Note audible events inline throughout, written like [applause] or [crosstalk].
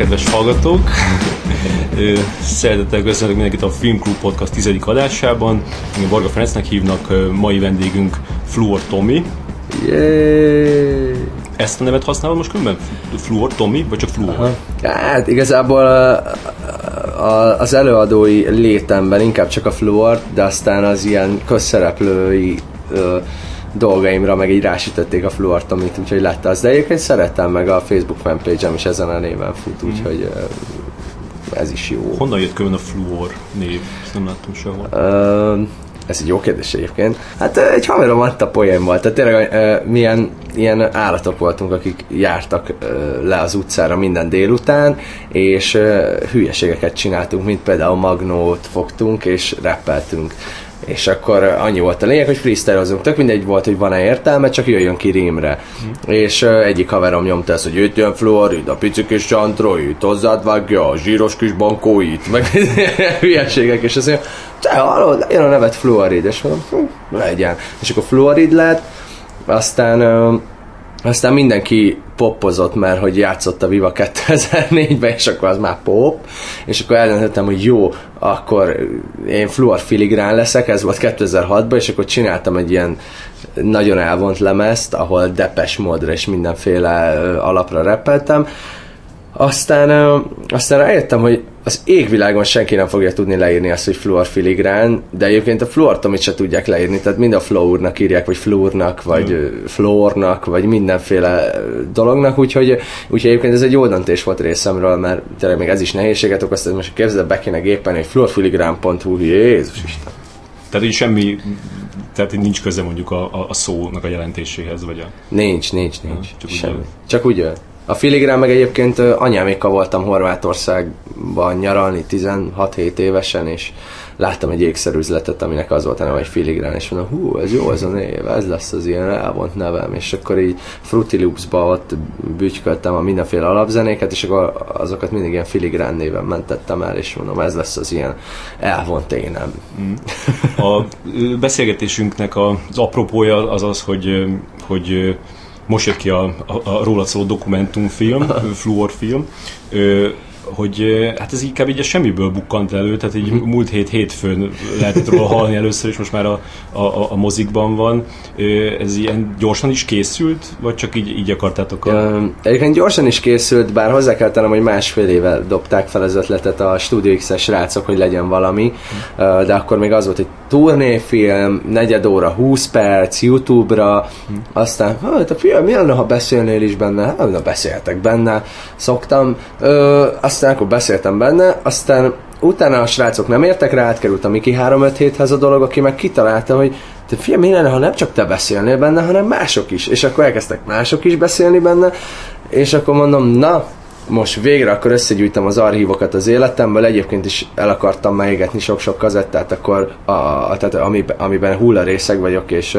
kedves hallgatók! Szeretettel köszönök mindenkit a Film Club Podcast 10. adásában. Én Varga Ferencnek hívnak, mai vendégünk Fluor Tomi. Yay! Ezt a nevet használod most különben? Fluor Tomi, vagy csak Fluor? Aha. Hát igazából a, az előadói létemben inkább csak a Fluor, de aztán az ilyen közszereplői dolgaimra meg így rásütötték a fluortomit, úgyhogy lett az. De egyébként szeretem, meg a Facebook fanpage-em is ezen a néven fut, mhm. úgyhogy ez is jó. Honnan jött külön a fluor név? Ezt nem láttam sehol. Uh, ez egy jó kérdés egyébként. Hát egy haverom adta poénból, tehát tényleg uh, milyen ilyen állatok voltunk, akik jártak uh, le az utcára minden délután, és uh, hülyeségeket csináltunk, mint például magnót fogtunk, és rappeltünk és akkor annyi volt a lényeg, hogy freestylozunk. Tök mindegy volt, hogy van-e értelme, csak jöjjön ki rímre. Mm. És uh, egyik haverom nyomta ezt, hogy itt jön Florid, a pici kis csantróit, hozzád vágja a zsíros kis bankóit, meg [laughs] hülyeségek, és azt mondja, te hallod, legyen a nevet Fluorid, és mondom, hm, legyen. És akkor Fluorid lett, aztán uh, aztán mindenki poppozott, mert hogy játszott a Viva 2004-ben, és akkor az már pop, és akkor eldöntöttem, hogy jó, akkor én fluor filigrán leszek, ez volt 2006-ban, és akkor csináltam egy ilyen nagyon elvont lemezt, ahol depes módra és mindenféle alapra repeltem, aztán, aztán rájöttem, hogy az égvilágon senki nem fogja tudni leírni azt, hogy fluorfiligrán, de egyébként a fluortomit se tudják leírni, tehát mind a fluornak írják, vagy fluornak, vagy mm. fluornak, vagy mindenféle dolognak, úgyhogy, úgyhogy egyébként ez egy jó döntés volt részemről, mert tényleg még ez is nehézséget okozt, hogy most képzeld, be kéne gépen, hogy fluorfiligrán.hu, Jézus Isten. Tehát így semmi, tehát így nincs köze mondjuk a, a, a szónak a jelentéséhez, vagy a... Nincs, nincs, nincs. Csak semmi. Úgy Csak úgy a filigrán meg egyébként anyámékkal voltam Horvátországban nyaralni 16-7 évesen, és láttam egy ékszerüzletet, aminek az volt a neve, hogy filigrán, és mondom, hú, ez jó az a név, ez lesz az ilyen elvont nevem, és akkor így Fruity Loops-ba ott bütyköltem a mindenféle alapzenéket, és akkor azokat mindig ilyen filigrán néven mentettem el, és mondom, ez lesz az ilyen elvont énem. Mm. A beszélgetésünknek az apropója az az, hogy, hogy most jött ki a, a, a róla szóló dokumentumfilm, [laughs] fluorfilm, hogy hát ez inkább így a semmiből bukkant elő, tehát így uh-huh. múlt hét hétfőn lehetett róla hallani először, és most már a, a, a mozikban van. Ez ilyen gyorsan is készült, vagy csak így, így akartátok? A... Egyébként gyorsan is készült, bár hozzá kell tennem, hogy másfél éve dobták fel az ötletet a Studio X-es rácok, hogy legyen valami, de akkor még az volt, hogy turnéfilm, negyed óra, 20 perc, Youtube-ra, uh-huh. aztán, hát a film, mi lenne, ha beszélnél is benne? Hát, na, beszéltek benne, szoktam. Ö, aztán akkor beszéltem benne, aztán utána a srácok nem értek rá, átkerült a Miki 357-hez a dolog, aki meg kitalálta, hogy te fiam, mi lenne, ha nem csak te beszélnél benne, hanem mások is. És akkor elkezdtek mások is beszélni benne, és akkor mondom, na, most végre akkor összegyűjtem az archívokat az életemből, egyébként is el akartam meégetni sok-sok kazettát, akkor a, a, tehát amiben, amiben hullarészeg vagyok, és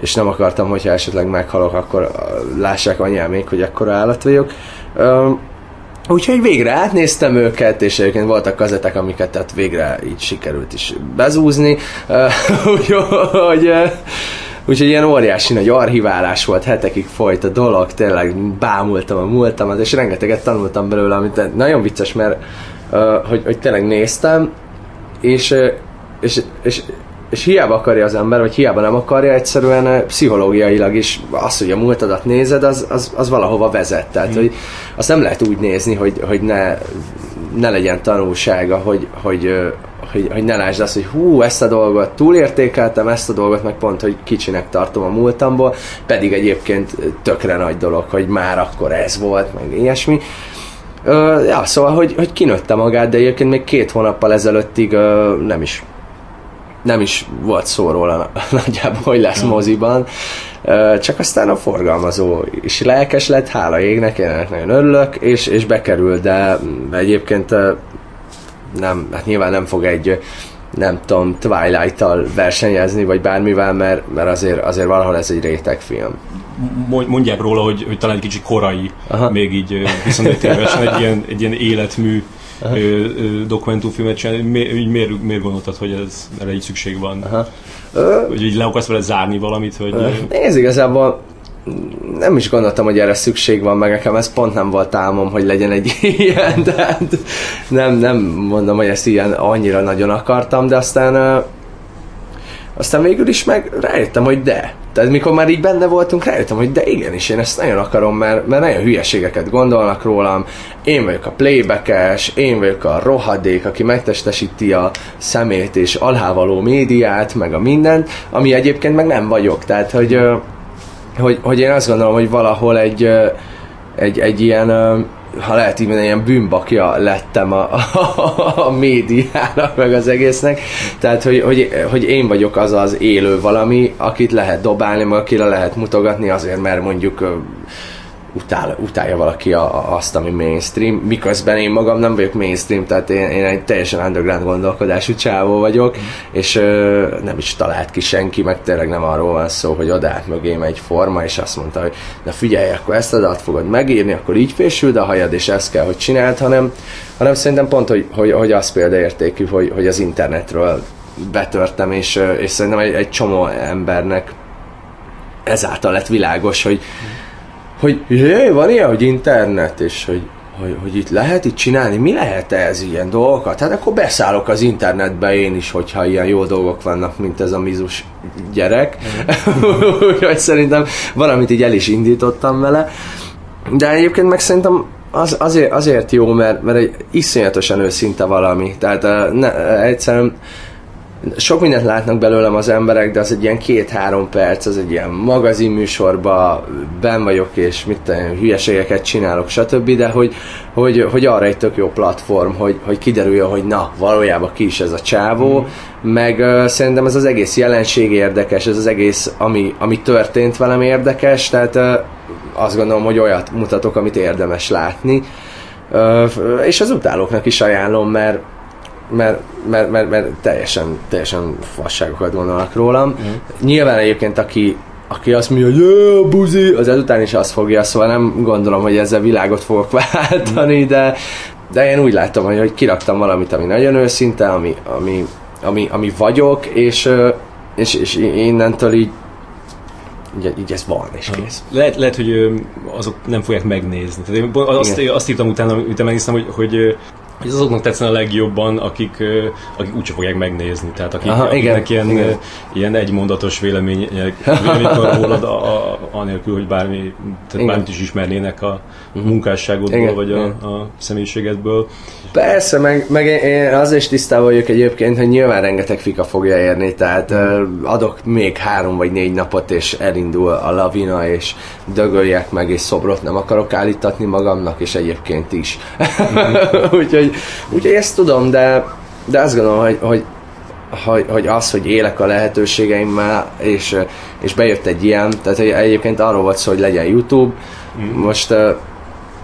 és nem akartam, hogyha esetleg meghalok, akkor lássák anyámék, hogy ekkora állat vagyok. Úgyhogy végre átnéztem őket, és egyébként voltak kazetek, amiket tehát végre így sikerült is bezúzni. [laughs] úgyhogy, úgyhogy ilyen óriási nagy archiválás volt, hetekig folyt a dolog, tényleg bámultam a múltamat, és rengeteget tanultam belőle, amit nagyon vicces, mert hogy, hogy tényleg néztem, és, és, és és hiába akarja az ember, vagy hiába nem akarja, egyszerűen eh, pszichológiailag is az, hogy a múltadat nézed, az, az, az valahova vezet. Tehát, mm. hogy azt nem lehet úgy nézni, hogy, hogy ne, ne legyen tanulsága, hogy, hogy, hogy, hogy ne lásd azt, hogy hú, ezt a dolgot túlértékeltem, ezt a dolgot meg pont, hogy kicsinek tartom a múltamból, pedig egyébként tökre nagy dolog, hogy már akkor ez volt, meg ilyesmi. Uh, ja, szóval, hogy, hogy kinőtte magát, de egyébként még két hónappal ezelőttig uh, nem is nem is volt szó róla [laughs] nagyjából, hogy lesz moziban, csak aztán a forgalmazó is lelkes lett, hála égnek, én ennek nagyon örülök, és, és bekerül, de egyébként nem, hát nyilván nem fog egy nem tudom, Twilight-tal versenyezni, vagy bármivel, mert, mert azért, azért valahol ez egy rétegfilm. Mondják róla, hogy, hogy talán egy kicsit korai, Aha. még így 25 évesen egy ilyen, egy ilyen életmű dokumentumfilmet csinálni, mi, miért, miért gondoltad, hogy ez, erre így szükség van? Aha. Hogy így le akarsz vele zárni valamit? Hogy... Nézd, igazából nem is gondoltam, hogy erre szükség van, meg nekem ez pont nem volt álmom, hogy legyen egy [laughs] ilyen, tehát nem, nem mondom, hogy ezt ilyen annyira nagyon akartam, de aztán aztán végül is meg rájöttem, hogy de. Tehát mikor már így benne voltunk, rájöttem, hogy de igenis, én ezt nagyon akarom, mert, mert nagyon hülyeségeket gondolnak rólam. Én vagyok a playbackes, én vagyok a rohadék, aki megtestesíti a szemét és alhávaló médiát, meg a mindent, ami egyébként meg nem vagyok. Tehát, hogy, hogy, hogy én azt gondolom, hogy valahol egy, egy, egy ilyen ha lehet így mondani, ilyen bűnbakja lettem a, a, a médiának, meg az egésznek. Tehát, hogy, hogy, hogy én vagyok az az élő valami, akit lehet dobálni, meg akire lehet mutogatni azért, mert mondjuk utál, utálja valaki a, azt, ami mainstream, miközben én magam nem vagyok mainstream, tehát én, én egy teljesen underground gondolkodású csávó vagyok, és ö, nem is talált ki senki, meg tényleg nem arról van szó, hogy odállt mögém egy forma, és azt mondta, hogy na figyelj, akkor ezt a dalt fogod megírni, akkor így fésült a hajad, és ezt kell, hogy csináld, hanem, hanem szerintem pont, hogy, hogy, hogy az példaértékű, hogy, hogy az internetről betörtem, és, és szerintem egy, egy csomó embernek ezáltal lett világos, hogy, hogy jé, van ilyen, hogy internet, és hogy, hogy, hogy itt lehet itt csinálni, mi lehet ez ilyen dolgokat? Hát akkor beszállok az internetbe én is, hogyha ilyen jó dolgok vannak, mint ez a mizus gyerek. [laughs] Úgyhogy szerintem valamit így el is indítottam vele. De egyébként meg szerintem az, azért, azért jó, mert, mert egy iszonyatosan őszinte valami. Tehát ne, egyszerűen sok mindent látnak belőlem az emberek, de az egy ilyen két-három perc, az egy ilyen magazin műsorba ben vagyok, és mit tudom, hülyeségeket csinálok, stb., de hogy, hogy, hogy arra egy tök jó platform, hogy, hogy kiderüljön, hogy na, valójában ki is ez a csávó, mm. meg uh, szerintem ez az egész jelenség érdekes, ez az egész, ami, ami történt velem érdekes, tehát uh, azt gondolom, hogy olyat mutatok, amit érdemes látni, uh, és az utálóknak is ajánlom, mert mert, mert, mert, mert teljesen, teljesen fasságokat gondolnak rólam. Mm. Nyilván egyébként, aki, aki azt mondja, hogy Jö, buzi, az ezután is azt fogja, szóval nem gondolom, hogy ezzel világot fogok [laughs] váltani, mm. de, de én úgy látom, hogy, hogy kiraktam valamit, ami nagyon őszinte, ami, ami, ami, ami vagyok, és, és, és innentől így így, így ez van, és kész. Lehet, lehet, hogy azok nem fogják megnézni. Tehát én azt, azt írtam utána, utána megnéztem, hogy, hogy hogy azoknak tetszene a legjobban, akik, akik úgyse fogják megnézni. Tehát akik, Aha, akiknek igen, ilyen, igen. ilyen egymondatos vélemény, [laughs] vélemény rólad, a, a, anélkül, hogy bármi, tehát bármit is ismernének a uh-huh. munkásságodból, igen, vagy a, a személyiségedből. Persze, meg, meg én az is tisztában vagyok egyébként, hogy nyilván rengeteg fika fogja érni, tehát adok még három vagy négy napot, és elindul a lavina, és dögöljek meg, és szobrot nem akarok állítatni magamnak, és egyébként is. Uh-huh. [laughs] úgyhogy úgyhogy, ezt tudom, de, de azt gondolom, hogy, hogy, hogy, hogy az, hogy élek a lehetőségeimmel, és, és bejött egy ilyen, tehát egyébként arról volt szó, hogy legyen YouTube, mm. most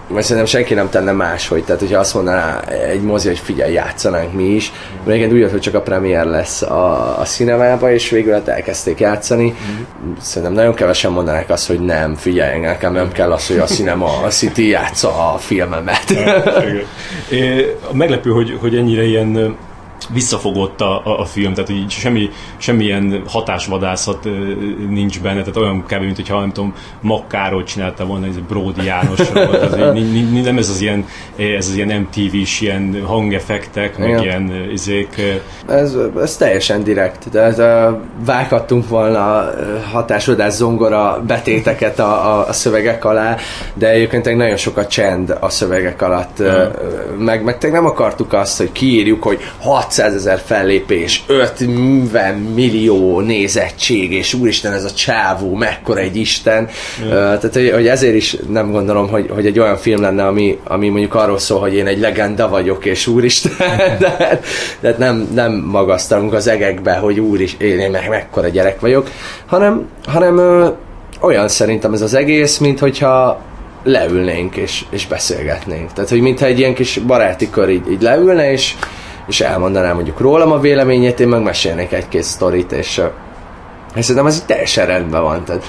mert szerintem senki nem tenne máshogy. Tehát, hogyha azt mondaná egy mozi, hogy figyelj, játszanánk mi is, mm. mert úgy hogy csak a premier lesz a, a cinemába, és végül hát elkezdték játszani. Mm. Szerintem nagyon kevesen mondanák azt, hogy nem, figyelj, nekem nem kell az, hogy a cinema, a City játsza a filmemet. [laughs] Meglepő, hogy, hogy ennyire ilyen visszafogott a, a, a film, tehát hogy semmi, semmilyen hatásvadászat nincs benne, tehát olyan kb. mint hogyha nem tudom, Makkáról csinálta volna, ez Brody János, [laughs] nem ez az ilyen, ez az ilyen MTV-s ilyen hangeffektek, meg Igen. ilyen izék. Ez, ez teljesen direkt, tehát uh, vághattunk volna hatásodás zongora betéteket a, a, a szövegek alá, de egyébként nagyon sokat csend a szövegek alatt, uh, meg, meg nem akartuk azt, hogy kiírjuk, hogy 600 ezer fellépés, 50 millió nézettség, és úristen ez a csávó, mekkora egy isten. Mm. Uh, tehát, hogy, hogy, ezért is nem gondolom, hogy, hogy egy olyan film lenne, ami, ami mondjuk arról szól, hogy én egy legenda vagyok, és úristen, [laughs] de, de nem, nem magasztalunk az egekbe, hogy úristen, én, én meg, mekkora gyerek vagyok, hanem, hanem uh, olyan szerintem ez az egész, mint hogyha leülnénk és, és beszélgetnénk. Tehát, hogy mintha egy ilyen kis baráti kör így, így leülne, és, és elmondanám mondjuk rólam a véleményét, én meg mesélnék egy-két sztorit, és és szerintem ez így teljesen rendben van. Tehát,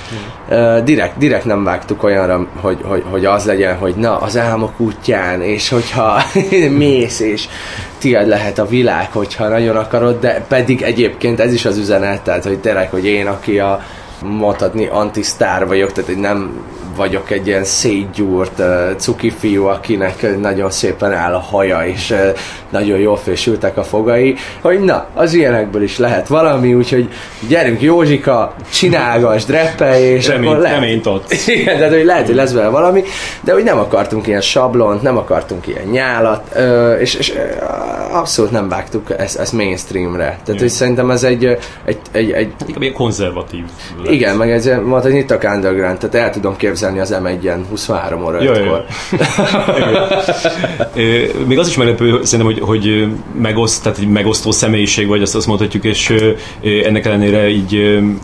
uh, direkt, direkt nem vágtuk olyanra, hogy, hogy, hogy az legyen, hogy na, az álmok útján, és hogyha [laughs] mész, és tiéd lehet a világ, hogyha nagyon akarod, de pedig egyébként ez is az üzenet, tehát hogy tényleg, hogy én, aki a mondhatni antisztár vagyok, tehát hogy nem vagyok egy ilyen szétgyúrt uh, cuki fiú, akinek nagyon szépen áll a haja, és uh, nagyon jól fésültek a fogai, hogy na, az ilyenekből is lehet valami, úgyhogy gyerünk Józsika, csinálgass, dreppelj, és Remény, akkor lehet. reményt [laughs] adsz. Igen, tehát hogy lehet, hogy lesz vele valami, de hogy nem akartunk ilyen sablont, nem akartunk ilyen nyálat, ö, és, és abszolút nem vágtuk ezt, ezt mainstreamre. Tehát, hogy szerintem ez egy, egy, egy, egy Inkább ilyen konzervatív. lett. igen, meg ez mondta, hogy itt a underground, tehát el tudom képzelni az M1-en 23 óra Ja, 5-kor. Ö, Még az is meglepő, szerintem, hogy, hogy megoszt, tehát egy megosztó személyiség vagy, azt, azt mondhatjuk, és ennek ellenére így,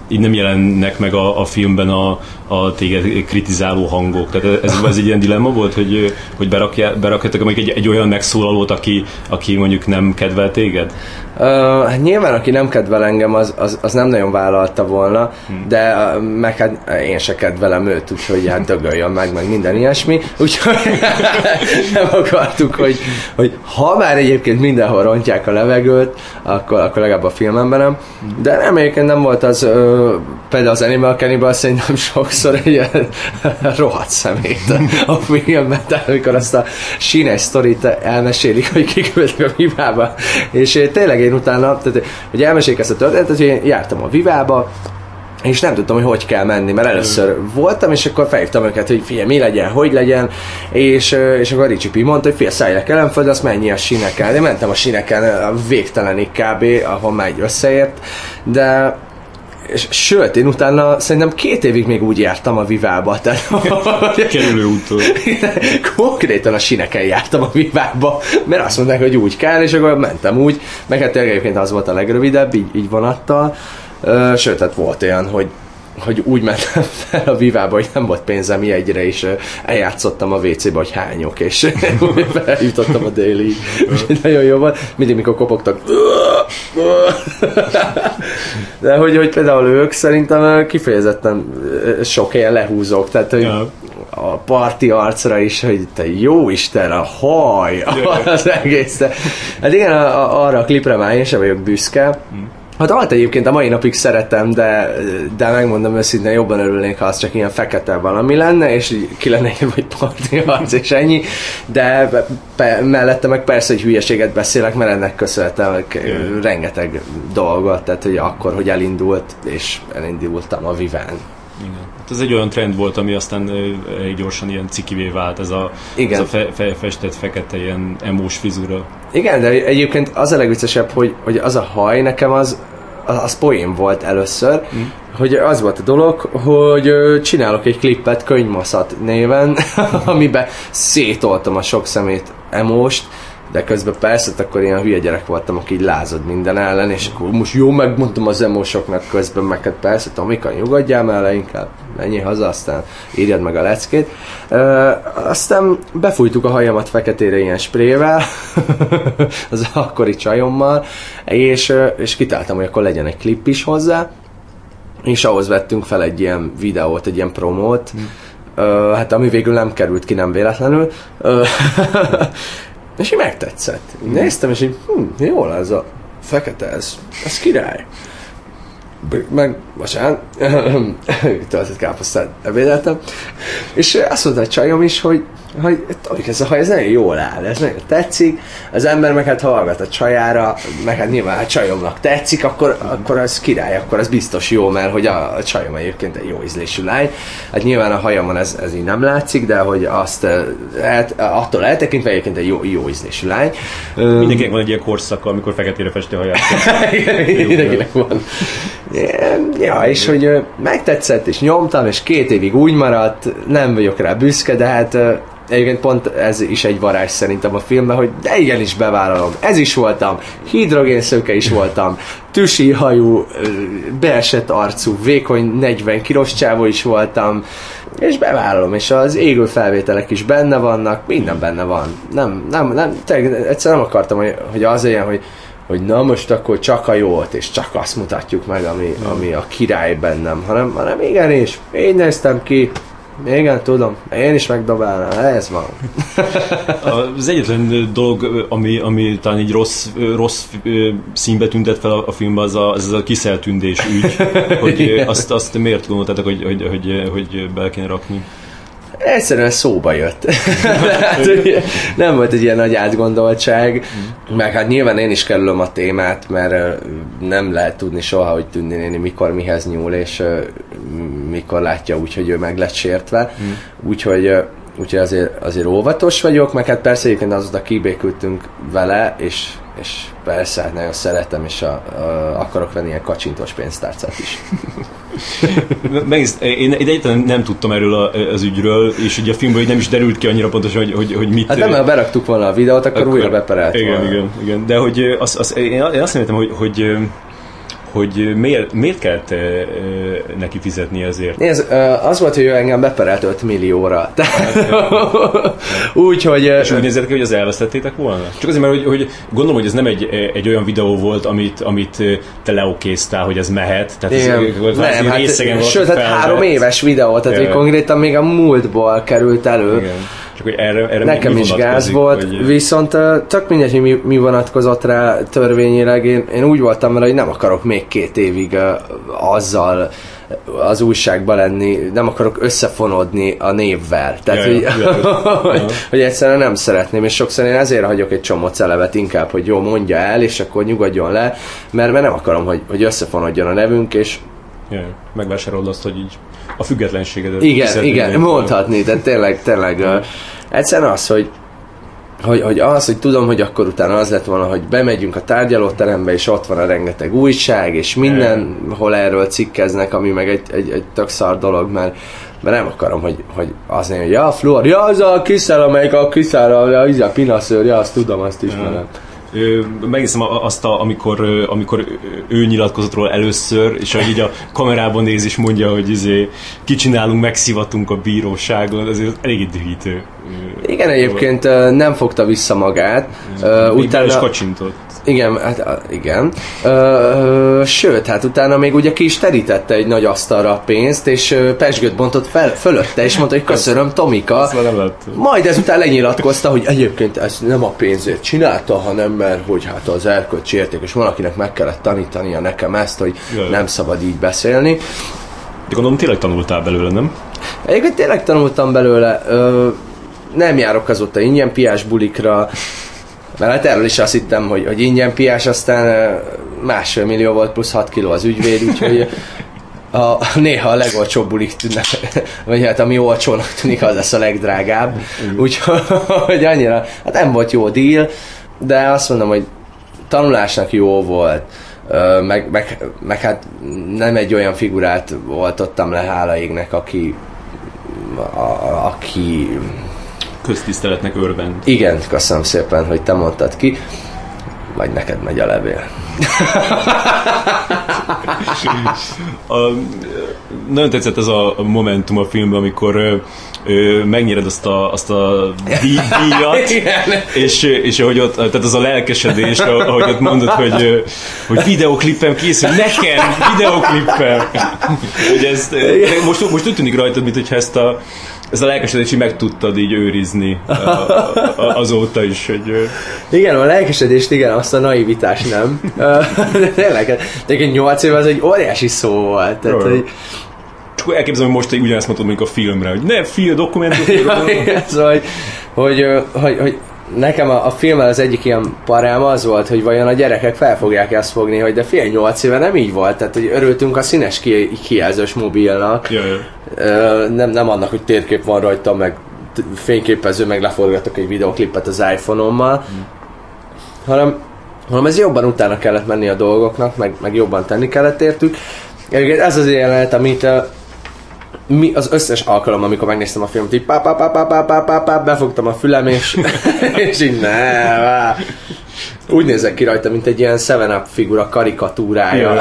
így nem jelennek meg a, a filmben a, a téged kritizáló hangok. Tehát ez, ez egy ilyen dilemma volt, hogy, hogy berakja, berakjatok egy, egy olyan megszólalót, aki, aki mondjuk nem kedvel téged? Uh, nyilván, aki nem kedvel engem, az, az, az nem nagyon vállalta volna, hmm. de uh, meg hát én se kedvelem őt, úgyhogy hát dögöljön meg, meg minden ilyesmi. Úgyhogy [laughs] nem akartuk, hogy, hogy ha már egyébként mindenhol rontják a levegőt, akkor, akkor legalább a filmemben nem. De nem, egyébként nem volt az, uh, például az Animal Cannibal szerintem [laughs] sokszor egy ilyen [laughs] rohadt szemét a filmben, tehát amikor azt a sínes sztorit elmesélik, hogy kiküldtek a Vivába, és én tényleg én utána, tehát, hogy elmesélik ezt a történetet, hogy én jártam a Vivába, és nem tudtam, hogy hogy kell menni, mert először voltam, és akkor felhívtam őket, hogy figyelj, mi legyen, hogy legyen, és, ö, és akkor Ricsi Pi mondta, hogy figyelj, szállj le Kelenföld, azt mennyi a sineken. Én mentem a sineken a végtelenig kb., ahol már egy összeért, de és sőt, én utána szerintem két évig még úgy jártam a Vivába, tehát [laughs] Kerülő úton. [laughs] konkrétan a sineken jártam a Vivába, mert azt mondták, hogy úgy kell, és akkor mentem úgy, meg hát tényleg egyébként az volt a legrövidebb, így, így vonattal, sőt, hát volt olyan, hogy hogy úgy mentem fel a Vivába, hogy nem volt pénzem jegyre, és eljátszottam a WC-be, hogy hányok, és [laughs] feljutottam a déli. Úgyhogy nagyon jó volt. Mindig, mikor kopogtak, [laughs] de hogy, hogy például ők szerintem kifejezetten sok ilyen lehúzók, tehát hogy a parti arcra is, hogy te jó Isten, a haj, [laughs] az egész. Hát igen, arra a klipre már én sem vagyok büszke. Hát alt egyébként a mai napig szeretem, de, de megmondom őszintén, jobban örülnék, ha az csak ilyen fekete valami lenne, és ki lenne írva, hogy parti arc, és ennyi. De pe, mellette meg persze, hogy hülyeséget beszélek, mert ennek köszönhetem rengeteg dolgot, tehát hogy akkor, hogy elindult, és elindultam a Viván. Igen. Hát ez egy olyan trend volt, ami aztán elég gyorsan ilyen cikivé vált, ez a, Igen. ez a fe, fe, festett fekete ilyen emós frizura. Igen, de egyébként az a legviccesebb, hogy, hogy az a haj nekem az, az, poén volt először, mm. hogy az volt a dolog, hogy csinálok egy klippet Könyvmaszat néven, [laughs] amiben szétoltam a sok szemét emóst, de közben persze, hát akkor ilyen hülye gyerek voltam, aki így lázad minden ellen, és akkor most jó megmondtam az emósoknak közben, meg hát persze, Tomika, nyugodjál le inkább, menjél haza, aztán írjad meg a leckét. Ö, aztán befújtuk a hajamat feketére ilyen sprével, [laughs] az akkori csajommal, és, és kitáltam, hogy akkor legyen egy klip is hozzá, és ahhoz vettünk fel egy ilyen videót, egy ilyen promót, Ö, hát ami végül nem került ki, nem véletlenül. Ö, [laughs] és így megtetszett. Néztem, és így, hm, jól ez a fekete, ez, ez király. Meg, bocsánat, [clears throat] töltött káposztát ebédeltem, és azt mondta a csajom is, hogy hogy Tomik, ez ez nagyon jól áll, ez nagyon tetszik, az ember meg hát hallgat a csajára, meg hát nyilván a csajomnak tetszik, akkor, akkor az király, akkor az biztos jó, mert hogy a, a csajom egyébként egy jó ízlésű lány. Hát nyilván a hajamon ez, ez így nem látszik, de hogy azt el, attól eltekintve egyébként egy jó, jó ízlésű lány. Mindenkinek van egy ilyen korszaka, amikor feketére festi a haját. [laughs] Mindenkinek van. Ja, és hogy megtetszett, és nyomtam, és két évig úgy maradt, nem vagyok rá büszke, de hát egyébként pont ez is egy varázs szerintem a filmben, hogy de igenis bevállalom, ez is voltam, hidrogénszőke is voltam, tüsi hajú, beesett arcú, vékony 40 kilós csávó is voltam, és bevállalom, és az égő felvételek is benne vannak, minden benne van. Nem, nem, nem, tényleg egyszer nem akartam, hogy, hogy az ilyen, hogy hogy na most akkor csak a jót, és csak azt mutatjuk meg, ami, ami a király bennem, hanem, hanem igenis, én néztem ki, Igen, tudom. Én is megdobálnám. Ez van. [laughs] Az egyetlen dolog, ami, ami talán egy rossz, rossz színbe tüntet fel a, a filmben, az a, az a kiszeltündés ügy. [laughs] Hogy azt, azt miért gondoltátok, hogy, hogy, hogy, hogy be kéne rakni? Egyszerűen szóba jött. [laughs] hát, nem volt egy ilyen nagy átgondoltság, meg hát nyilván én is kerülöm a témát, mert nem lehet tudni soha, hogy Tündi néni mikor mihez nyúl, és mikor látja úgy, hogy ő meg lett sértve. Mm. Úgyhogy úgyhogy azért, azért óvatos vagyok, meg hát persze egyébként azóta kibékültünk vele, és, és persze hát nagyon szeretem, és a, a, akarok venni ilyen kacsintos pénztárcát is. Megint, én egyáltalán nem tudtam erről a, az ügyről, és ugye a filmből nem is derült ki annyira pontosan, hogy, hogy, hogy mit... Hát nem, ha beraktuk volna a videót, akkor, akkor újra beperelt igen, volna. Igen, igen, de hogy az, az, én azt mondtam, hogy, hogy hogy miért, miért kellett neki fizetni ezért? Nézd, az volt, hogy ő engem beperelt 5 millióra. [laughs] úgy, hogy... És úgy nézett ki, hogy az elvesztettétek volna? Csak azért, mert hogy, hogy gondolom, hogy ez nem egy, egy olyan videó volt, amit, amit te leokéztál, hogy ez mehet. Tehát Igen. ez nem, hát, sőt, hát három éves videó, tehát hogy konkrétan még a múltból került elő. Igen. Csak hogy erre, erre Nekem mi, is gáz volt, hogy... viszont tök mindegy, hogy mi, mi vonatkozott rá törvényileg. Én, én úgy voltam vele, hogy nem akarok még két évig azzal az újságban lenni, nem akarok összefonódni a névvel. Tehát, ja, hogy, ja, [laughs] hogy, hogy egyszerűen nem szeretném, és sokszor én ezért hagyok egy csomó celevet inkább, hogy jó, mondja el, és akkor nyugodjon le, mert, mert nem akarom, hogy, hogy összefonódjon a nevünk, és Ja, megvásárolod azt, hogy így a függetlenségedet. Igen, igen, mondhatni, de tényleg, tényleg. Egyszerűen az, hogy hogy, hogy az, hogy tudom, hogy akkor utána az lett volna, hogy bemegyünk a tárgyalóterembe, és ott van a rengeteg újság, és mindenhol erről cikkeznek, ami meg egy, egy, egy tök szar dolog, mert, mert nem akarom, hogy, hogy az nem, hogy ja, a fluor, ja, az a kiszel, amelyik a kiszel, a, a, a pinaszőr, ja, azt tudom, azt ismerem. Ja megnézem azt, a, amikor, amikor ő nyilatkozott róla először, és hogy így a kamerában néz és mondja, hogy izé, kicsinálunk, megszivatunk a bíróságon, ez eléggé dühítő. Igen, egyébként nem fogta vissza magát. Utána... is kacsintott. Igen, hát igen. Ö, sőt, hát utána még ugye ki is terítette egy nagy asztalra a pénzt, és pesgőt bontott fel, fölötte, és mondta, hogy köszönöm, Tomika. Majd ezután lenyilatkozta, hogy egyébként ezt nem a pénzért csinálta, hanem mert hogy hát az erkölcsi érték, és valakinek meg kellett tanítania nekem ezt, hogy Jaj. nem szabad így beszélni. De gondolom tényleg tanultál belőle, nem? Egyébként tényleg tanultam belőle. Ö, nem járok azóta ingyen piás bulikra, mert hát erről is azt hittem, hogy, hogy ingyen piás, aztán másfél millió volt plusz 6 kiló az ügyvéd, úgyhogy a, néha a legolcsóbb bulik tűnnek, vagy hát ami olcsónak tűnik, az lesz a legdrágább. Úgyhogy annyira, hát nem volt jó deal, de azt mondom, hogy tanulásnak jó volt, meg, meg, meg hát nem egy olyan figurát voltottam le hála égnek, aki a, aki köztiszteletnek örvend. Igen, köszönöm szépen, hogy te mondtad ki. Majd neked megy a levél. a, nagyon tetszett ez a momentum a filmben, amikor ö, ö, megnyered azt a, azt a díjat, [laughs] és, és ahogy ott, tehát az a lelkesedés, ahogy ott mondod, hogy, hogy videoklipem készül, nekem videoklipem. hogy ez, most, most úgy tűnik rajtad, mint hogyha ezt a ez a lelkesedés így meg tudtad így őrizni a, a, azóta is, hogy... Igen, a lelkesedést igen, azt a naivitás nem. De tényleg, de 8 év az egy óriási szó volt. Tehát, hogy, csak elképzelem, hogy most egy ugyanezt mondod, mint a filmre, hogy ne, film, dokumentum. ja, szóval, hogy, hogy, hogy, hogy nekem a, a filmmel az egyik ilyen parám az volt, hogy vajon a gyerekek fel fogják ezt fogni, hogy de fél nyolc éve nem így volt, tehát hogy örültünk a színes ki, kijelzős mobilnak, ja, ja. nem, nem annak, hogy térkép van rajta, meg fényképező, meg leforgatok egy videoklipet az iPhone-ommal, hmm. hanem, hanem ez jobban utána kellett menni a dolgoknak, meg, meg jobban tenni kellett értük. Ez az jelenet, amit mi az összes alkalom, amikor megnéztem a filmet, így pá, pá, pá, pá, pá, pá, pá, pá, befogtam a fülem, és, [laughs] és így ne, Úgy nézek ki rajta, mint egy ilyen 7-up figura karikatúrája.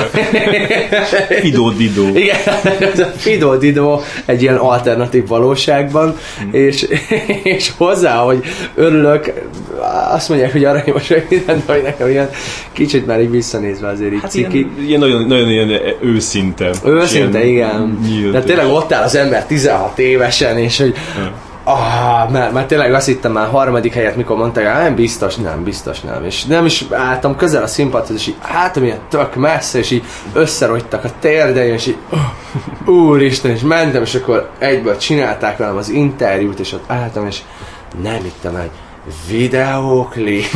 [laughs] Fido Dido. Igen, ez a Fido Dido egy ilyen alternatív valóságban, mm. és, [laughs] és hozzá, hogy örülök, azt mondják, hogy aranyos, hogy minden, hogy nekem ilyen kicsit már így visszanézve azért így hát ciki. Ilyen, ilyen nagyon, nagyon ilyen őszinte. Őszinte, igen. Nyílt, De tényleg ott áll az ember 16 évesen, és hogy ja Ah, mert, mert tényleg azt hittem már harmadik helyet, mikor mondták, nem biztos, nem, biztos nem. És nem is álltam közel a színpadhoz, és így álltam ilyen tök messze, és így összerogytak a térdeim, és így uh, úristen, és mentem, és akkor egyből csinálták velem az interjút, és ott álltam, és nem hittem egy videóklip. [laughs]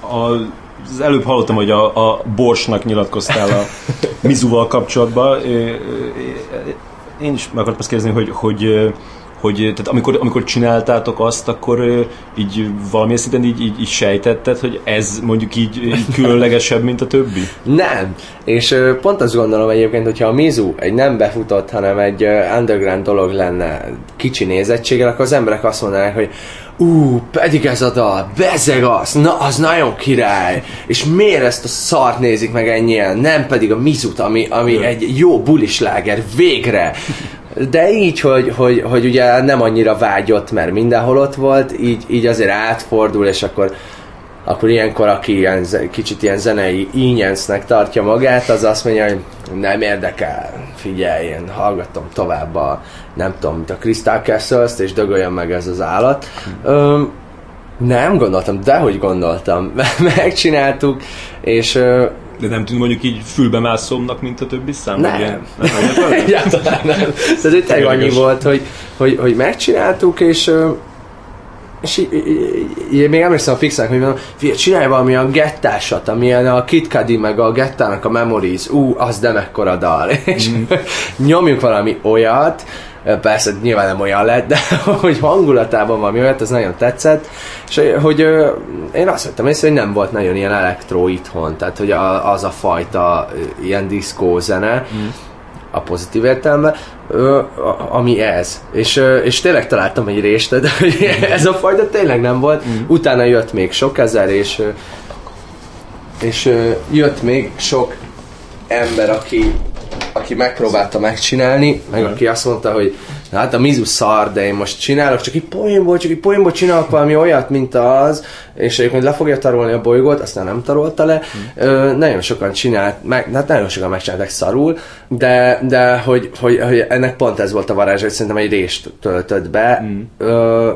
az előbb hallottam, hogy a, a Borsnak nyilatkoztál a Mizuval kapcsolatban én is meg akartam azt kérdezni, hogy, hogy hogy tehát amikor, amikor csináltátok azt, akkor így valamilyen szinten így, így, így sejtetted, hogy ez mondjuk így, így [laughs] különlegesebb, mint a többi? Nem. És pont azt gondolom egyébként, hogyha a Mizu egy nem befutott, hanem egy underground dolog lenne kicsi nézettséggel, akkor az emberek azt mondanák, hogy ú, pedig ez a dal, bezeg az, na az nagyon király, és miért ezt a szart nézik meg ennyien, nem pedig a Mizut, ami, ami egy jó bulisláger, végre. De így, hogy, hogy, hogy ugye nem annyira vágyott, mert mindenhol ott volt, így, így azért átfordul, és akkor akkor ilyenkor, aki ilyen, kicsit ilyen zenei ínyensznek tartja magát, az azt mondja, hogy nem érdekel, figyelj, én hallgatom tovább a, nem tudom, mint a Crystal castle és dögöljön meg ez az állat. Ö, nem gondoltam, de hogy gondoltam. [laughs] Megcsináltuk, és de nem tűnt mondjuk így fülbe mászomnak, mint a többi szám? Nem. Ilyen, nem, [laughs] Egyáltalán nem. Szóval tényleg annyi volt, hogy, hogy, hogy megcsináltuk, és és így, így, így, még emlékszem a fixák, hogy mondom, figyelj, csinálj valami a gettásat, amilyen a Kit Cudi meg a gettának a Memories, ú, az de mekkora dal. [laughs] És mm. nyomjuk valami olyat, persze nyilván nem olyan lett, de [laughs] hogy hangulatában valami olyat, az nagyon tetszett, és hogy én azt vettem észre, hogy nem volt nagyon ilyen elektro itthon, tehát hogy az a fajta ilyen diszkó zene, mm a pozitív értelme, ami ez. És, és tényleg találtam egy rést, de [laughs] ez a fajta tényleg nem volt. Mm. Utána jött még sok ezer, és, és jött még sok ember, aki, aki megpróbálta megcsinálni, meg mm. aki azt mondta, hogy hát a Mizu szar, de én most csinálok, csak egy poénból, csak egy poénból csinálok valami olyat, mint az, és egyébként le fogja tarolni a bolygót, aztán nem tarolta le. Mm. Ö, nagyon sokan csinált, meg, hát nagyon sokan megcsinálták szarul, de, de hogy, hogy, hogy, ennek pont ez volt a varázs, hogy szerintem egy rést töltött be. Mm. Ö,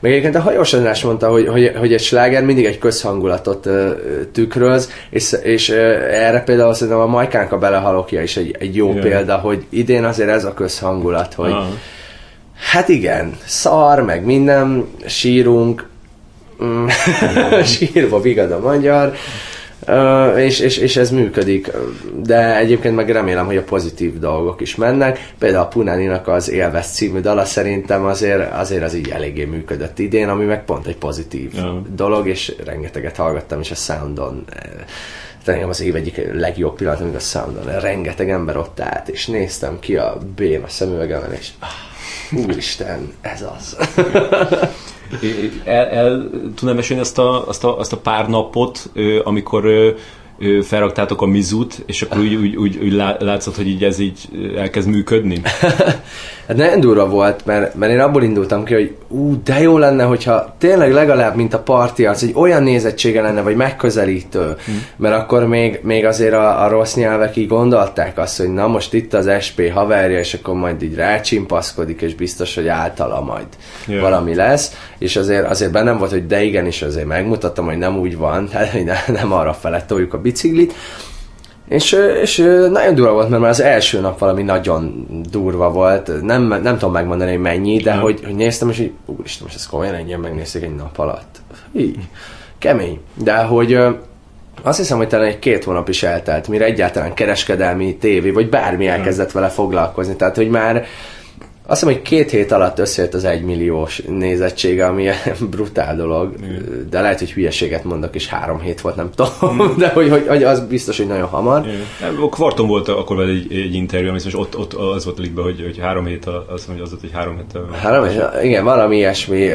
meg egyébként a hajós András mondta, hogy, hogy, hogy egy sláger mindig egy közhangulatot uh, tükröz, és, és uh, erre például szerintem a Majkánk a belehalokja is egy, egy jó yeah. példa, hogy idén azért ez a közhangulat, hogy uh-huh. hát igen, szar, meg minden, sírunk, mm, [laughs] sírva vigad a magyar, És, és, és ez működik, de egyébként meg remélem, hogy a pozitív dolgok is mennek. Például a Punáninak az Élvesz című dala szerintem azért, azért az így eléggé működött idén, ami meg pont egy pozitív uh. dolog, és rengeteget hallgattam is a Soundon. Szerintem az év egyik legjobb pillanat, amikor a Soundon rengeteg ember ott állt, és néztem ki a bém a szemüvegemen, és ah, úristen, ez az. [laughs] El, el tudnám mesélni azt a, azt, a, azt a pár napot, amikor felraktátok a mizut, és akkor úgy, úgy, úgy, úgy látszott, hogy így ez így elkezd működni? [laughs] hát nagyon durva volt, mert, mert én abból indultam ki, hogy ú, de jó lenne, hogyha tényleg legalább, mint a parti az, egy olyan nézettsége lenne, vagy megközelítő, hmm. mert akkor még, még azért a, a rossz nyelvek így gondolták azt, hogy na most itt az SP haverja, és akkor majd így rácsimpaszkodik, és biztos, hogy általa majd yeah. valami lesz, és azért, azért bennem volt, hogy de igenis azért megmutattam, hogy nem úgy van, [laughs] tehát nem, nem arra felett toljuk a biciklit, és, és nagyon durva volt, mert már az első nap valami nagyon durva volt. Nem, nem tudom megmondani, hogy mennyi, de hogy, hogy néztem, és így, úristen, most ezt komolyan ennyien megnézték egy nap alatt. Így, kemény. De hogy azt hiszem, hogy talán egy két hónap is eltelt, mire egyáltalán kereskedelmi tévé, vagy bármi elkezdett vele foglalkozni. Tehát, hogy már Azt hiszem, hogy két hét alatt összejött az egymilliós nézettsége, ami [laughs] brutál dolog, de lehet, hogy hülyeséget mondok, és három hét volt, nem tudom, [laughs] de hogy, hogy, hogy az biztos, hogy nagyon hamar. A Kvarton volt akkor vele egy, egy interjú, ami most ott, ott az volt a ligben, hogy, hogy három hét, azt mondja, hogy az volt, hogy három hét. Három hét, igen, valami ilyesmi.